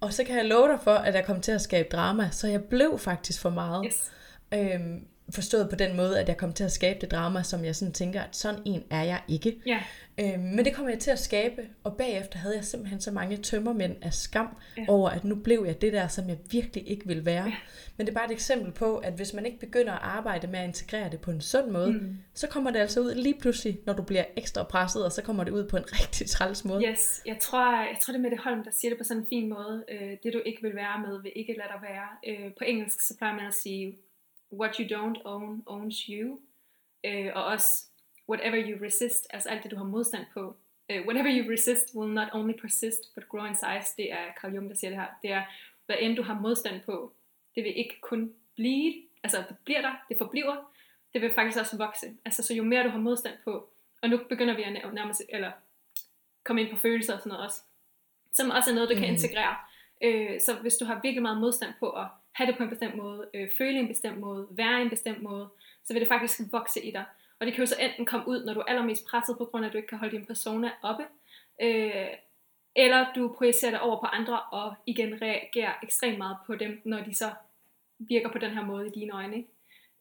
Og så kan jeg love dig for, at jeg kom til at skabe drama, så jeg blev faktisk for meget. Yes. Øhm, forstået på den måde, at jeg kom til at skabe det drama, som jeg sådan tænker, at sådan en er jeg ikke. Ja, Øhm, men det kom jeg til at skabe, og bagefter havde jeg simpelthen så mange tømmermænd af skam Ja. over, at nu blev jeg det der, som jeg virkelig ikke ville være. Ja. Men det er bare et eksempel på, at hvis man ikke begynder at arbejde med at integrere det på en sund måde, mm. så kommer det altså ud lige pludselig, når du bliver ekstra presset, og så kommer det ud på en rigtig træls måde. Yes, jeg tror, jeg tror det er Mette Holm, der siger det på sådan en fin måde. Øh, det du ikke vil være med, vil ikke lade dig være. Øh, på engelsk så plejer man at sige, what you don't own, owns you. Øh, og også, whatever you resist, altså alt det du har modstand på. Øh, whatever you resist will not only persist, but grow in size. Det er Carl Jung, der siger det her. Det er, hvad end du har modstand på, det vil ikke kun blive, altså det bliver der, det forbliver, det vil faktisk også vokse. Altså så jo mere du har modstand på, og nu begynder vi at nær- nærmest, eller komme ind på følelser og sådan noget også, som også er noget, du kan Mhm. integrere. Øh, så hvis du har virkelig meget modstand på at have det på en bestemt måde, øh, føle en bestemt måde, være en bestemt måde, så vil det faktisk vokse i dig. Og det kan jo så enten komme ud, når du er allermest presset på grund af, at du ikke kan holde din persona oppe, øh, eller du projicerer det over på andre, og igen reagerer ekstremt meget på dem, når de så virker på den her måde i dine øjne. Ikke?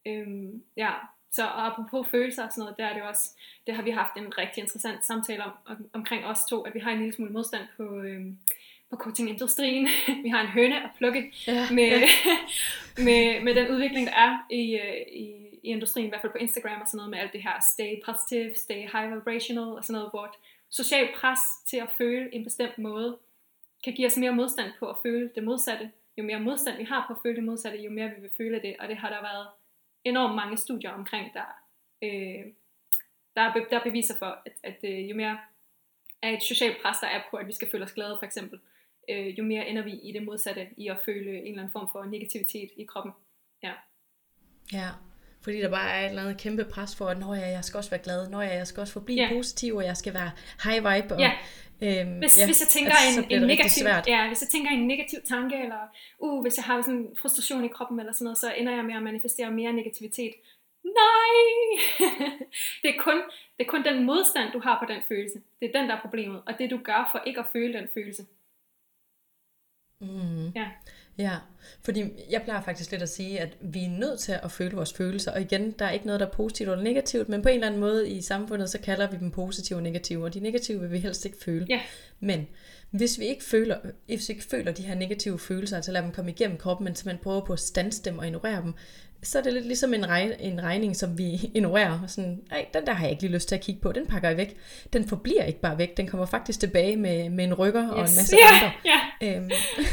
Øhm, ja, så og apropos følelser og sådan noget, der er det også, det har vi haft en rigtig interessant samtale om, om omkring os to, at vi har en lille smule modstand på, øhm, på coachingindustrien. vi har en høne at plukke Ja, med, ja. med, med den udvikling, der er i, øh, i, i industrien, i hvert fald på Instagram og sådan noget med alt det her stay positive, stay high vibrational og sådan noget, hvor et socialt pres til at føle en bestemt måde, kan give os mere modstand på at føle det modsatte. Jo mere modstand vi har på at føle det modsatte, jo mere vi vil føle det, og det har der været enormt mange studier omkring, der, øh, der, er, be- der er beviser for, at, at øh, jo mere er et socialt pres, der er på, at vi skal føle os glade for eksempel, øh, jo mere ender vi i det modsatte, i at føle en eller anden form for negativitet i kroppen. Ja, fordi der bare er et eller andet kæmpe pres for, at når jeg, jeg skal også være glad, når jeg, jeg skal også forblive Ja. positiv, og jeg skal være high vibe. Og, Ja. øhm, Hvis, ja, hvis jeg tænker altså, så en, en negativ, ja, hvis jeg tænker en negativ tanke, eller uh, hvis jeg har sådan en frustration i kroppen eller sådan noget, så ender jeg med at manifestere mere negativitet. Nej! det, er kun, det er kun den modstand, du har på den følelse. Det er den, der er problemet. Og det, du gør for ikke at føle den følelse. Mm. Ja. Ja, fordi jeg plejer faktisk lidt at sige, at vi er nødt til at føle vores følelser, og igen, der er ikke noget, der er positivt eller negativt, men på en eller anden måde i samfundet, så kalder vi dem positive og negative, og de negative vil vi helst ikke føle. Ja. Men hvis vi ikke føler, hvis vi ikke føler de her negative følelser, altså lade dem komme igennem kroppen, men simpelthen prøver på at standse dem og ignorere dem, så er det lidt ligesom en, rej, en regning, som vi ignorerer. Sådan, nej, den der har jeg ikke lige lyst til at kigge på, den pakker jeg væk. Den forbliver ikke bare væk, den kommer faktisk tilbage med, med en rykker og en masse ja, andre. ja, Øhm,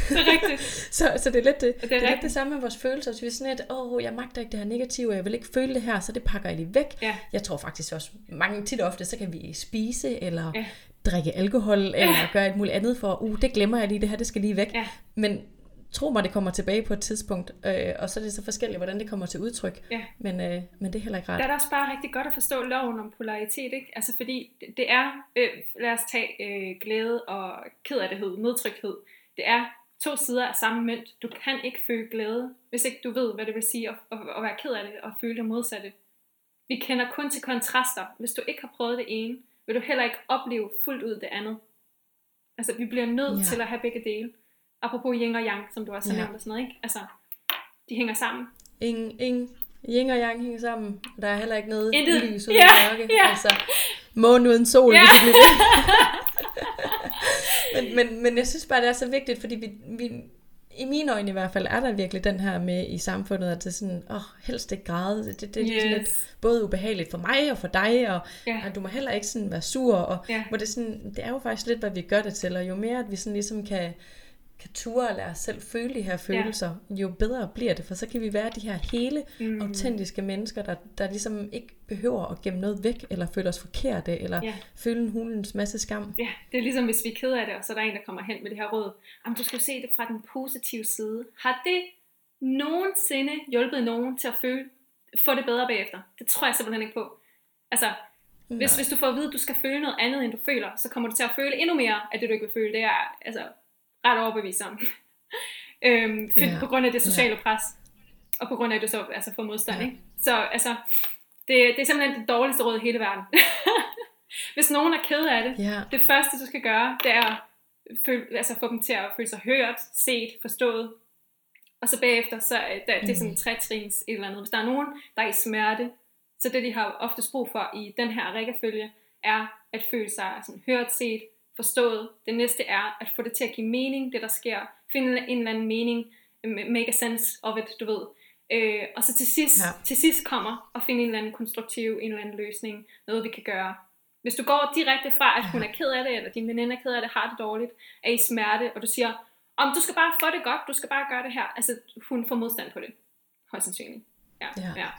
det er rigtigt. så, så det er lidt det, Det er det, er lidt det samme med vores følelser. Så vi er sådan et, åh, oh, jeg magter ikke det her negative, og jeg vil ikke føle det her, så det pakker jeg lige væk. Ja. Jeg tror faktisk også, mange tit og ofte, så kan vi spise, eller Ja. Ja. drikke alkohol, eller gøre alt muligt andet for, uh, det glemmer jeg lige, det her, det skal lige væk. Ja. Men tro mig, det kommer tilbage på et tidspunkt, øh, og så er det så forskelligt, hvordan det kommer til udtryk. Ja. Men, øh, men det er heller ikke Der er rart. det også bare rigtig godt at forstå loven om polaritet, ikke? Altså fordi det- det er, øh, lad os tage øh, glæde og kederlighed, nedtrykthed. Det er to sider af samme mønt. Du kan ikke føle glæde, hvis ikke du ved, hvad det vil sige at, at, at være ked af det og føle det modsatte. Vi kender kun til kontraster. Hvis du ikke har prøvet det ene, vil du heller ikke opleve fuldt ud det andet. Altså, vi bliver nødt Ja. til at have begge dele. Apropos yin og yang, som du også har Ja. nævnt og sådan noget, ikke? Altså, de hænger sammen. Ingen, ingen, yin og yang hænger sammen. Der er heller ikke noget Intet. lys uden Ja, mørke. ja. Altså, månen uden sol. Ja. hvis vi- men, men, men jeg synes bare, det er så vigtigt, fordi vi, vi, i mine øjne i hvert fald, er der virkelig den her med i samfundet, at det er sådan, åh, oh, helst ikke græde. Det, det, det er yes. sådan lidt både ubehageligt for mig og for dig, og Ja. ja. du må heller ikke sådan være sur. Og, Ja. hvor det, er sådan, det er jo faktisk lidt, hvad vi gør det til, og jo mere, at vi sådan ligesom kan, kan ture og lade os selv føle de her følelser, ja. jo bedre bliver det, for så kan vi være de her hele, mm. autentiske mennesker, der, der ligesom ikke behøver at gemme noget væk, eller føle os forkerte, eller Ja. føle en hulens masse skam. Ja, det er ligesom hvis vi er ked af det, og så er der en, der kommer hen med det her råd. Jamen, du skal jo se det fra den positive side. Har det nogensinde hjulpet nogen til at føle, få det bedre bagefter? Det tror jeg simpelthen ikke på. Altså, hvis, hvis du får at vide, at du skal føle noget andet, end du føler, så kommer du til at føle endnu mere af det, du ikke vil føle. Det er altså ret overbevist om. øhm, for, Ja. På grund af det sociale pres. Og på grund af, at du så altså, får modstand. Ja. Ikke? Så altså, det, det er simpelthen det dårligste råd i hele verden. hvis nogen er ked af det, Ja, det første, du skal gøre, det er at føle, altså få dem til at føle sig hørt, set, forstået. Og så bagefter, så er der, det er sådan en trætrins et eller andet. Hvis der er nogen, der er i smerte, så det, de har oftest brug for i den her rækkefølge, er at føle sig sådan hørt, set, forstået. Det næste er at få det til at give mening, det der sker. Finde en eller anden mening, make a sense of it, du ved. Øh, og så til sidst, ja. Ja. til sidst kommer at finde en eller anden konstruktiv, en eller anden løsning, noget vi kan gøre. Hvis du går direkte fra, at hun er ked af det, eller din veninde er ked af det, har det dårligt, er i smerte, og du siger, om du skal bare få det godt, du skal bare gøre det her. Altså, hun får modstand på det. Højst sandsynligt. Ja, ja. Ja.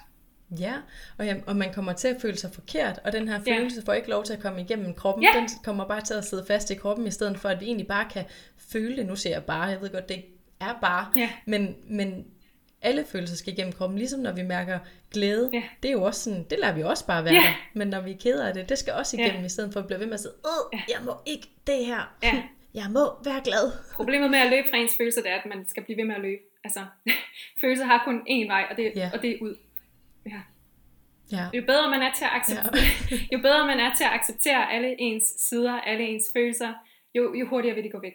Ja. ja. Og, ja, og man kommer til at føle sig forkert, og den her Ja. følelse får ikke lov til at komme igennem kroppen. Ja. Den kommer bare til at sidde fast i kroppen, i stedet for at vi egentlig bare kan føle det. Nu siger jeg bare, jeg ved godt, det er bare, Ja. men, men alle følelser skal igennem kroppen, ligesom når vi mærker glæde. Ja. Det er jo også sådan, det lader vi også bare være Ja. der. Men når vi er ked af det, det skal også Ja. igennem, i stedet for at blive ved med at sige, Åh, jeg må ikke det her. Ja. Jeg må være glad. Problemet med at løbe fra ens følelser, det er, at man skal blive ved med at løbe. Altså, følelser har kun én vej, og det, Ja. og det er ud. Ja. Ja. Jo bedre man er til at acceptere, ja. jo bedre man er til at acceptere alle ens sider, alle ens følelser, jo, jo hurtigere vil de gå væk.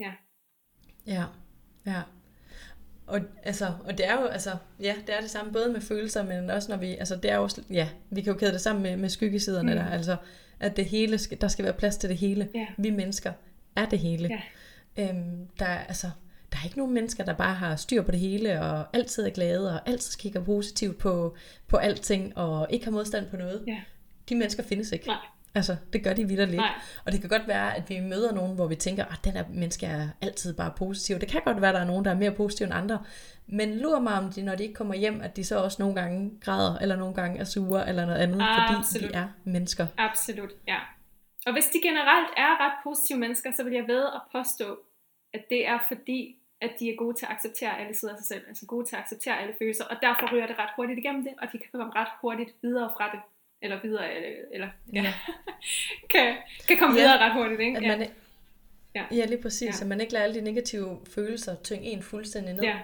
Ja. Ja, ja. Og, altså, og det er jo, altså, ja, det er det samme både med følelser, men også når vi, altså det er jo, ja, vi kan jo kæde det sammen med, med skyggesiderne Mm. der, altså, at det hele, skal, der skal være plads til det hele. Ja. Vi mennesker er det hele. Ja. Øhm, der, er, altså, der er ikke nogen mennesker, der bare har styr på det hele, og altid er glade, og altid kigger positivt på, på alting, og ikke har modstand på noget. Ja. De mennesker findes ikke. Nej. Altså, det gør de vildt lidt. Nej. Og det kan godt være, at vi møder nogen, hvor vi tænker, at den her menneske er altid bare positiv. Det kan godt være, at der er nogen, der er mere positive end andre. Men lur mig om de, når de ikke kommer hjem, at de så også nogle gange græder, eller nogle gange er sure, eller noget andet, fordi Absolut. de er mennesker. Absolut, ja. Og hvis de generelt er ret positive mennesker, så vil jeg ved at påstå, at det er fordi, at de er gode til at acceptere alle sider af sig selv, altså gode til at acceptere alle følelser, og derfor ryger det ret hurtigt igennem det, og de kan komme ret hurtigt videre fra det, eller videre, eller, eller ja, Ja. kan, kan komme Ja. videre ret hurtigt, ikke? At Ja. man, Ja. ja. ja, lige præcis. Ja. At man ikke lader alle de negative følelser tynge en fuldstændig ned. ja,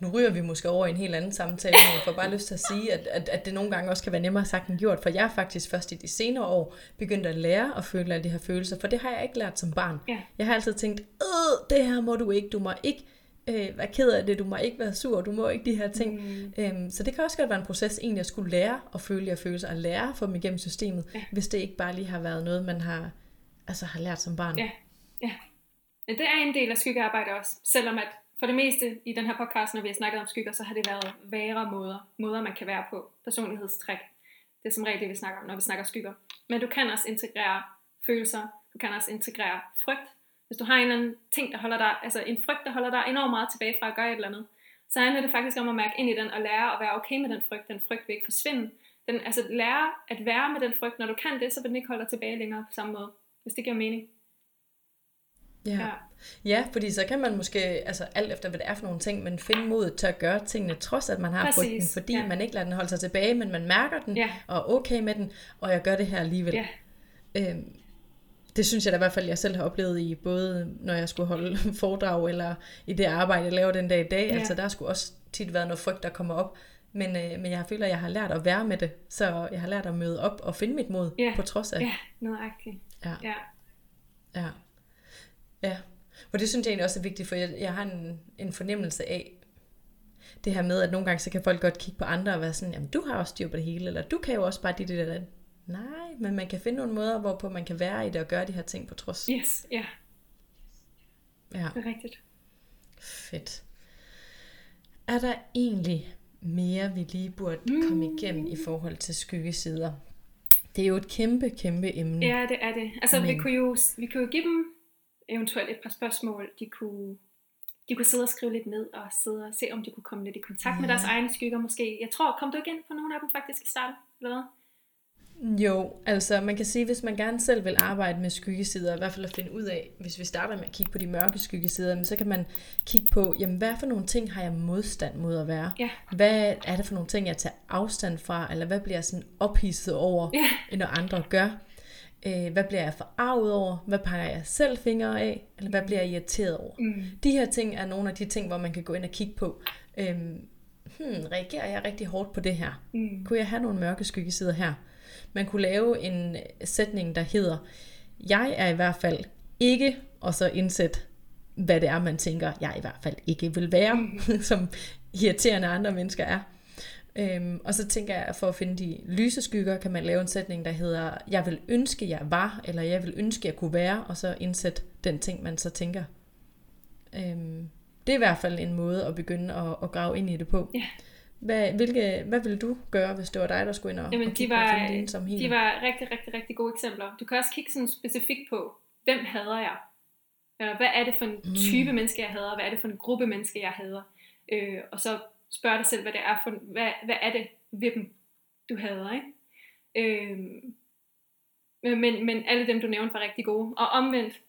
Nu ryger vi måske over i en helt anden samtale, men jeg får bare lyst til at sige, at, at, at det nogle gange også kan være nemmere sagt end gjort, for jeg er faktisk først i de senere år begyndt at lære at føle alle de her følelser, for det har jeg ikke lært som barn. Ja. Jeg har altid tænkt, øh, det her må du ikke, du må ikke øh, være ked af det, du må ikke være sur, du må ikke de her ting. Mm. Øhm, så det kan også godt være en proces, egentlig at skulle lære at føle de her følelser, og lære at få dem igennem systemet, Ja. ja. hvis det ikke bare lige har været noget, man har, altså har lært som barn. Ja. Ja, det er en del af skyggearbejde også, selvom at for det meste i den her podcast, når vi har snakket om skygger, så har det været værre måder, måder man kan være på, personlighedstræk. Det er som regel det, vi snakker om, når vi snakker skygger. Men du kan også integrere følelser, du kan også integrere frygt. Hvis du har en eller anden ting, der holder dig, altså en frygt, der holder dig enormt meget tilbage fra at gøre et eller andet, så handler det faktisk om at mærke ind i den og lære at være okay med den frygt. Den frygt vil ikke forsvinde. Den, altså lære at være med den frygt. Når du kan det, så vil den ikke holde dig tilbage længere på samme måde. Hvis det giver mening. Ja. ja, fordi så kan man måske, altså alt efter hvad det er for nogle ting, men finde modet til at gøre tingene, trods at man har Præcis, frygten, fordi ja. man ikke lader den holde sig tilbage, men man mærker den, Ja. og er okay med den, og jeg gør det her alligevel. Ja. Øhm, det synes jeg da i hvert fald, jeg selv har oplevet i både, når jeg skulle holde foredrag, eller i det arbejde, jeg laver den dag i dag. Ja. Altså, der skulle også tit være noget frygt, der kommer op. Men, øh, men jeg føler, at jeg har lært at være med det. Så jeg har lært at møde op og finde mit mod, Ja. på trods af. Ja, nøjagtigt. Ja. Ja. Ja. Ja. For det synes jeg egentlig også er vigtigt, for jeg, jeg har en, en fornemmelse af, det her med, at nogle gange så kan folk godt kigge på andre og være sådan, jamen du har også styr på det hele, eller du kan jo også bare dit eller andet. Nej, men man kan finde nogle måder, hvorpå man kan være i det og gøre de her ting på trods. Yes, ja, Ja, det er rigtigt. fedt. Er der egentlig mere, vi lige burde komme igennem i forhold til skyggesider? Det er jo et kæmpe, kæmpe emne. Ja, det er det. Altså, vi Men- kunne, jo, vi kunne jo give dem eventuelt et par spørgsmål. De kunne, de kunne sidde og skrive lidt ned og sidde og se, om de kunne komme lidt i kontakt med Ja. deres egne skygger måske. Jeg tror, kom du ikke ind på nogle af dem faktisk i starten? Eller hvad? Jo, altså man kan sige, hvis man gerne selv vil arbejde med skyggesider, i hvert fald at finde ud af, hvis vi starter med at kigge på de mørke skyggesider, så kan man kigge på, jamen hvad for nogle ting har jeg modstand mod at være? Ja. Hvad er det for nogle ting, jeg tager afstand fra, eller hvad bliver jeg sådan ophidset over, Ja. når andre gør? Øh, hvad bliver jeg forarvet over? Hvad peger jeg selv fingre af? Eller hvad bliver jeg irriteret over? Mm. De her ting er nogle af de ting, hvor man kan gå ind og kigge på. Øhm, hmm, reagerer jeg rigtig hårdt på det her? Mm. Kunne jeg have nogle mørke skyggesider her? Man kunne lave en sætning, der hedder, jeg er i hvert fald ikke, og så indsæt, hvad det er, man tænker, jeg i hvert fald ikke vil være, mm. som irriterende andre mennesker er. Øhm, og så tænker jeg, at for at finde de lyse skygger, kan man lave en sætning, der hedder, jeg vil ønske, jeg var, eller jeg vil ønske, jeg kunne være, og så indsæt den ting, man så tænker. Øhm, det er i hvert fald en måde at begynde at, at grave ind i det på. Ja. Hvad, hvilke, hvad ville du gøre, hvis det var dig, der skulle ind og, Jamen, og de var, finde dine som de var rigtig, rigtig, rigtig gode eksempler. Du kan også kigge sådan specifikt på, hvem hader jeg? Eller hvad er det for en type mm. menneske, jeg hader? Hvad er det for en gruppe menneske, jeg hader? Øh, og så spørg dig selv, hvad det er for, hvad, hvad er det ved dem, du hader, ikke? Øh, men, men, alle dem, du nævnte, var rigtig gode. Og omvendt,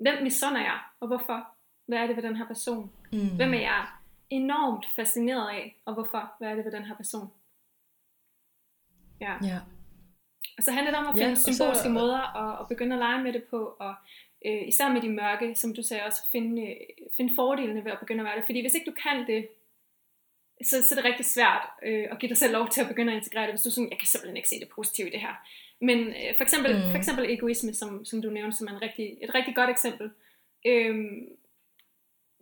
hvem misunder jeg, og hvorfor? Hvad er det ved den her person? Mm. Hvem er jeg enormt fascineret af, og hvorfor? Hvad er det ved den her person? Ja. Ja. Og så handler det om at Ja, finde og så- symbolske måder at, at begynde at lege med det på, og øh, især med de mørke, som du sagde også, finde, øh, finde fordelene ved at begynde at være det. Fordi hvis ikke du kan det, så, så er det rigtig svært øh, at give dig selv lov til at begynde at integrere det, hvis du sådan, jeg kan simpelthen ikke se det positive i det her. Men øh, for, eksempel, Mm. mm. for eksempel egoisme, som, som du nævnte, som er en rigtig, et rigtig godt eksempel. Øhm,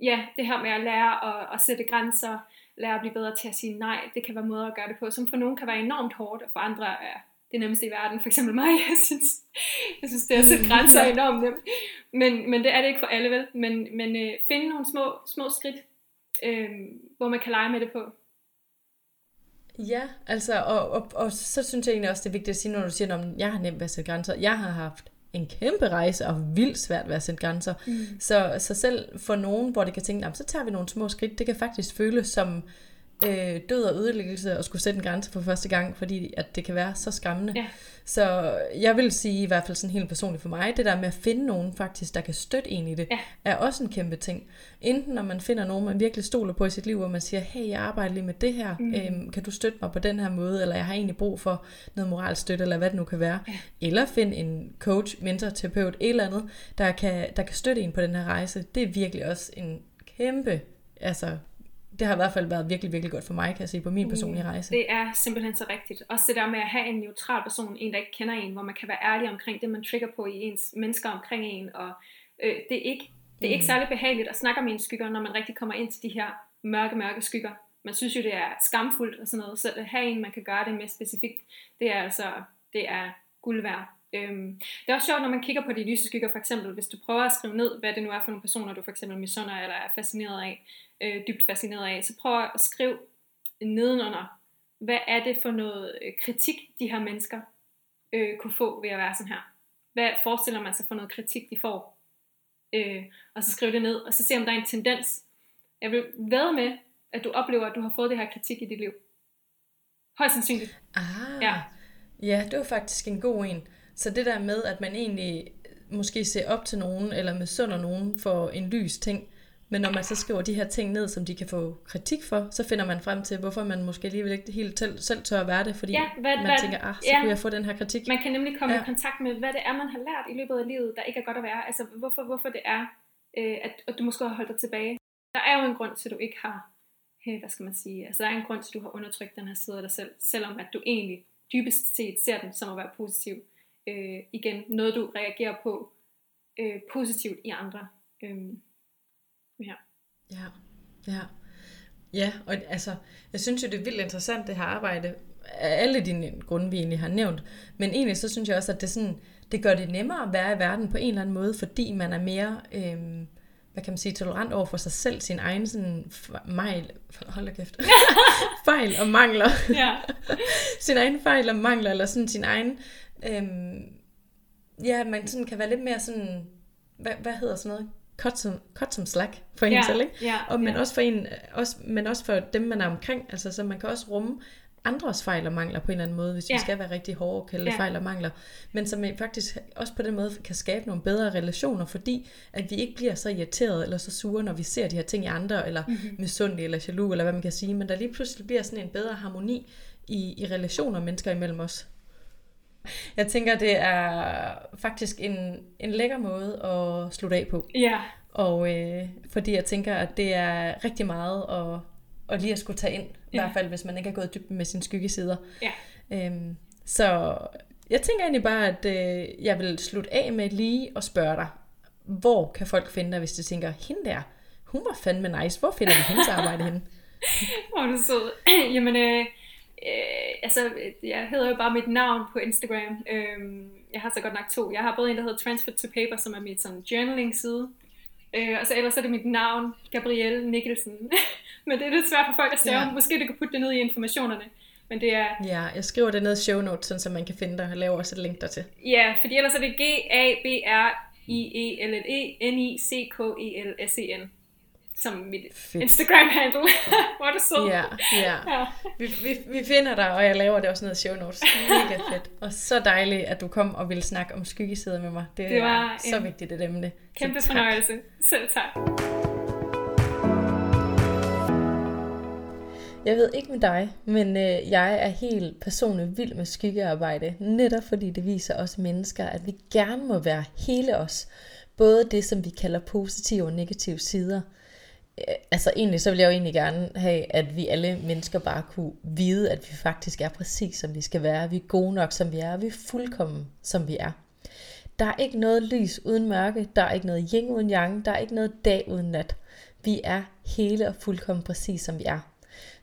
ja, det her med at lære at, at sætte grænser, lære at blive bedre til at sige nej, det kan være måder at gøre det på, som for nogen kan være enormt hårdt, og for andre er det nemmeste i verden. For eksempel mig, jeg synes, jeg synes det er at sætte grænser er enormt nemt. Men, men det er det ikke for alle, vel? Men, men øh, finde nogle små, små skridt, øh, hvor man kan lege med det på. Ja, altså, og, og, og så synes jeg egentlig også, det er vigtigt at sige, når du siger, at jeg har nemt ved at sætte grænser. Jeg har haft en kæmpe rejse og vildt svært ved at sætte grænser. Mm. Så, så selv for nogen, hvor det kan tænke, "Nå, så tager vi nogle små skridt, det kan faktisk føles som øh, død og ødelæggelse at skulle sætte en grænse for første gang, fordi at det kan være så skræmmende. Ja. Så jeg vil sige, i hvert fald sådan helt personligt for mig, det der med at finde nogen faktisk, der kan støtte en i det, Ja. er også en kæmpe ting. Enten når man finder nogen, man virkelig stoler på i sit liv, hvor man siger, hey, jeg arbejder lige med det her, mm. øhm, kan du støtte mig på den her måde, eller jeg har egentlig brug for noget moralstøtte, eller hvad det nu kan være. Ja. Eller find en coach, mentor, terapeut, et eller andet, der kan, der kan støtte en på den her rejse. Det er virkelig også en kæmpe, altså, det har i hvert fald været virkelig, virkelig godt for mig, kan jeg sige, på min personlige rejse. Det er simpelthen så rigtigt. Også det der med at have en neutral person, en der ikke kender en, hvor man kan være ærlig omkring det, man trigger på i ens mennesker omkring en. Og øh, det er ikke det er ikke Mm. særlig behageligt at snakke om ens skygger, når man rigtig kommer ind til de her mørke, mørke skygger. Man synes jo, det er skamfuldt og sådan noget, så at have en, man kan gøre det mere specifikt, det er altså, det er guld værd. Øhm, det er også sjovt, når man kigger på de lyse skygger, for eksempel, hvis du prøver at skrive ned, hvad det nu er for nogle personer, du for eksempel misunder eller er fascineret af, øh, dybt fascineret af, så prøv at skrive nedenunder, hvad er det for noget øh, kritik, de her mennesker øh, kunne få ved at være sådan her? Hvad forestiller man sig for noget kritik, de får? Øh, og så skriv det ned, og så se om der er en tendens. Jeg vil ved med, at du oplever, at du har fået det her kritik i dit liv. Højst sandsynligt. Ah, Ja. ja, det var faktisk en god en. Så det der med, at man egentlig måske ser op til nogen, eller misunder nogen for en lys ting, men når man så skriver de her ting ned, som de kan få kritik for, så finder man frem til, hvorfor man måske alligevel ikke helt selv, selv tør at være det, fordi Ja, hvad- man hvad- tænker, ah, så ja. kunne jeg få den her kritik. Man kan nemlig komme ja. I kontakt med, hvad det er, man har lært i løbet af livet, der ikke er godt at være. Altså, hvorfor, hvorfor det er, øh, at, at du måske har holdt dig tilbage. Der er jo en grund til, at du ikke har, hey, hvad skal man sige, altså der er en grund til, at du har undertrykt den her side af dig selv, selvom at du egentlig dybest set ser den som at være positiv. Øh, igen, noget du reagerer på øh, positivt i andre. Øh, ja. Ja, ja. Ja, og altså, jeg synes jo, det er vildt interessant, det her arbejde, af alle dine grunde, vi egentlig har nævnt. Men egentlig så synes jeg også, at det, sådan, det gør det nemmere at være i verden på en eller anden måde, fordi man er mere, øhm, hvad kan man sige, tolerant over for sig selv, sin egen sådan fejl, hold da kæft, fejl og mangler, ja. sin egen fejl og mangler, eller sådan sin egen, øhm, ja, man sådan kan være lidt mere sådan, hvad, hvad hedder sådan noget, cut some, cut some slack for en ja. selv, ikke? Ja. Og, men, ja. også for en, også, men også for dem, man er omkring. Altså, så man kan også rumme andres fejl og mangler på en eller anden måde, hvis Ja. vi skal være rigtig hårde og kalde Ja. fejl og mangler. Men som faktisk også på den måde kan skabe nogle bedre relationer, fordi at vi ikke bliver så irriteret eller så sure, når vi ser de her ting i andre, eller Mhm. mm-hmm. misundelige eller jaloux, eller hvad man kan sige. Men der lige pludselig bliver sådan en bedre harmoni i, i relationer mennesker imellem os. Jeg tænker, det er faktisk en, en lækker måde at slutte af på. Ja. Og øh, fordi jeg tænker, at det er rigtig meget at, at lige at skulle tage ind, i Ja. hvert fald hvis man ikke har gået dybt med sine skyggesider. Ja. Øhm, så jeg tænker egentlig bare, at øh, jeg vil slutte af med lige at spørge dig, hvor kan folk finde dig, hvis de tænker, hende der, hun var fandme nice, hvor finder vi hendes arbejde henne? Hvor er du sød. Jamen, øh, øh, altså, jeg hedder jo bare mit navn på Instagram. Øh, jeg har så godt nok to. Jeg har både en, der hedder Transfer to Paper, som er mit sådan, journaling-side. Øh, og så ellers er det mit navn, Gabrielle Mikkelsen. Men det er lidt svært for folk at stave. Ja. Måske du kan putte det ned i informationerne. Men det er, Ja, jeg skriver det ned i show notes, så man kan finde dig og laver også et link dertil. ja, fordi ellers er det E G-A-B-R-I-E-L-L-E-N-I-C-K-E-L-S-E-N. Som mit Fedt. Instagram-handle. Hvor er du sød. Ja, ja. ja. Vi, vi, vi finder dig, og jeg laver det også ned i show notes. Mega fedt. Og så dejligt, at du kom og ville snakke om skyggesider med mig. Det, Det var så vigtigt et emne. Kæmpe Så tak. fornøjelse. Selv tak. Jeg ved ikke med dig, men øh, jeg er helt personligt vild med skyggearbejde. Netop fordi det viser os mennesker, at vi gerne må være hele os. Både det, som vi kalder positive og negative sider. Altså egentlig, så vil jeg jo egentlig gerne have, at vi alle mennesker bare kunne vide, at vi faktisk er præcis som vi skal være. Vi er gode nok som vi er, vi er fuldkommen som vi er. Der er ikke noget lys uden mørke, der er ikke noget yin uden yang, der er ikke noget dag uden nat. Vi er hele og fuldkommen præcis som vi er.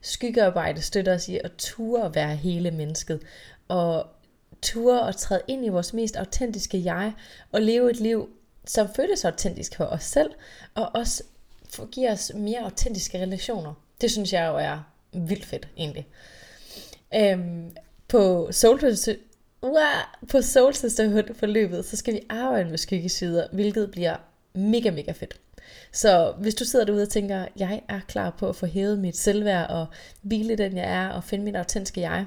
Skyggearbejde støtter os i at ture at være hele mennesket, og ture at træde ind i vores mest autentiske jeg, og leve et liv, som føles autentisk for os selv, og også for- giver os mere autentiske relationer. Det synes jeg jo er vildt fedt, egentlig. Øhm, på Soul Wow. På Soul Sisterhood forløbet, så skal vi arbejde med skyggesider, hvilket bliver mega, mega fedt. Så hvis du sidder derude og tænker, jeg er klar på at få hævet mit selvværd og hvile den jeg er og finde mit autentiske jeg,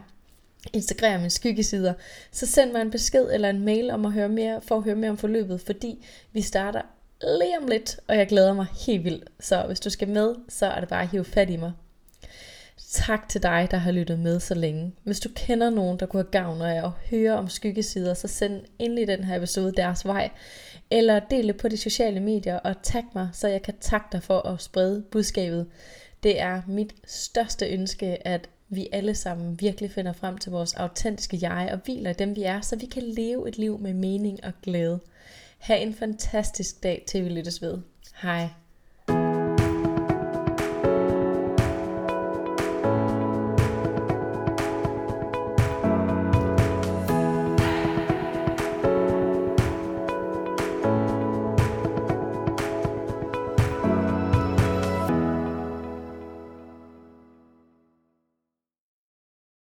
integrere mine skyggesider, så send mig en besked eller en mail om at høre mere, for at høre mere om forløbet, fordi vi starter lige om lidt, og jeg glæder mig helt vildt. Så hvis du skal med, så er det bare at hive fat i mig. Tak til dig, der har lyttet med så længe. Hvis du kender nogen, der kunne have gavn af at høre om skyggesider, så send endelig den her episode deres vej. Eller del det på de sociale medier og tag mig, så jeg kan takke dig for at sprede budskabet. Det er mit største ønske, at vi alle sammen virkelig finder frem til vores autentiske jeg og hviler dem vi er, så vi kan leve et liv med mening og glæde. Ha' en fantastisk dag til vi lyttes ved. Hej.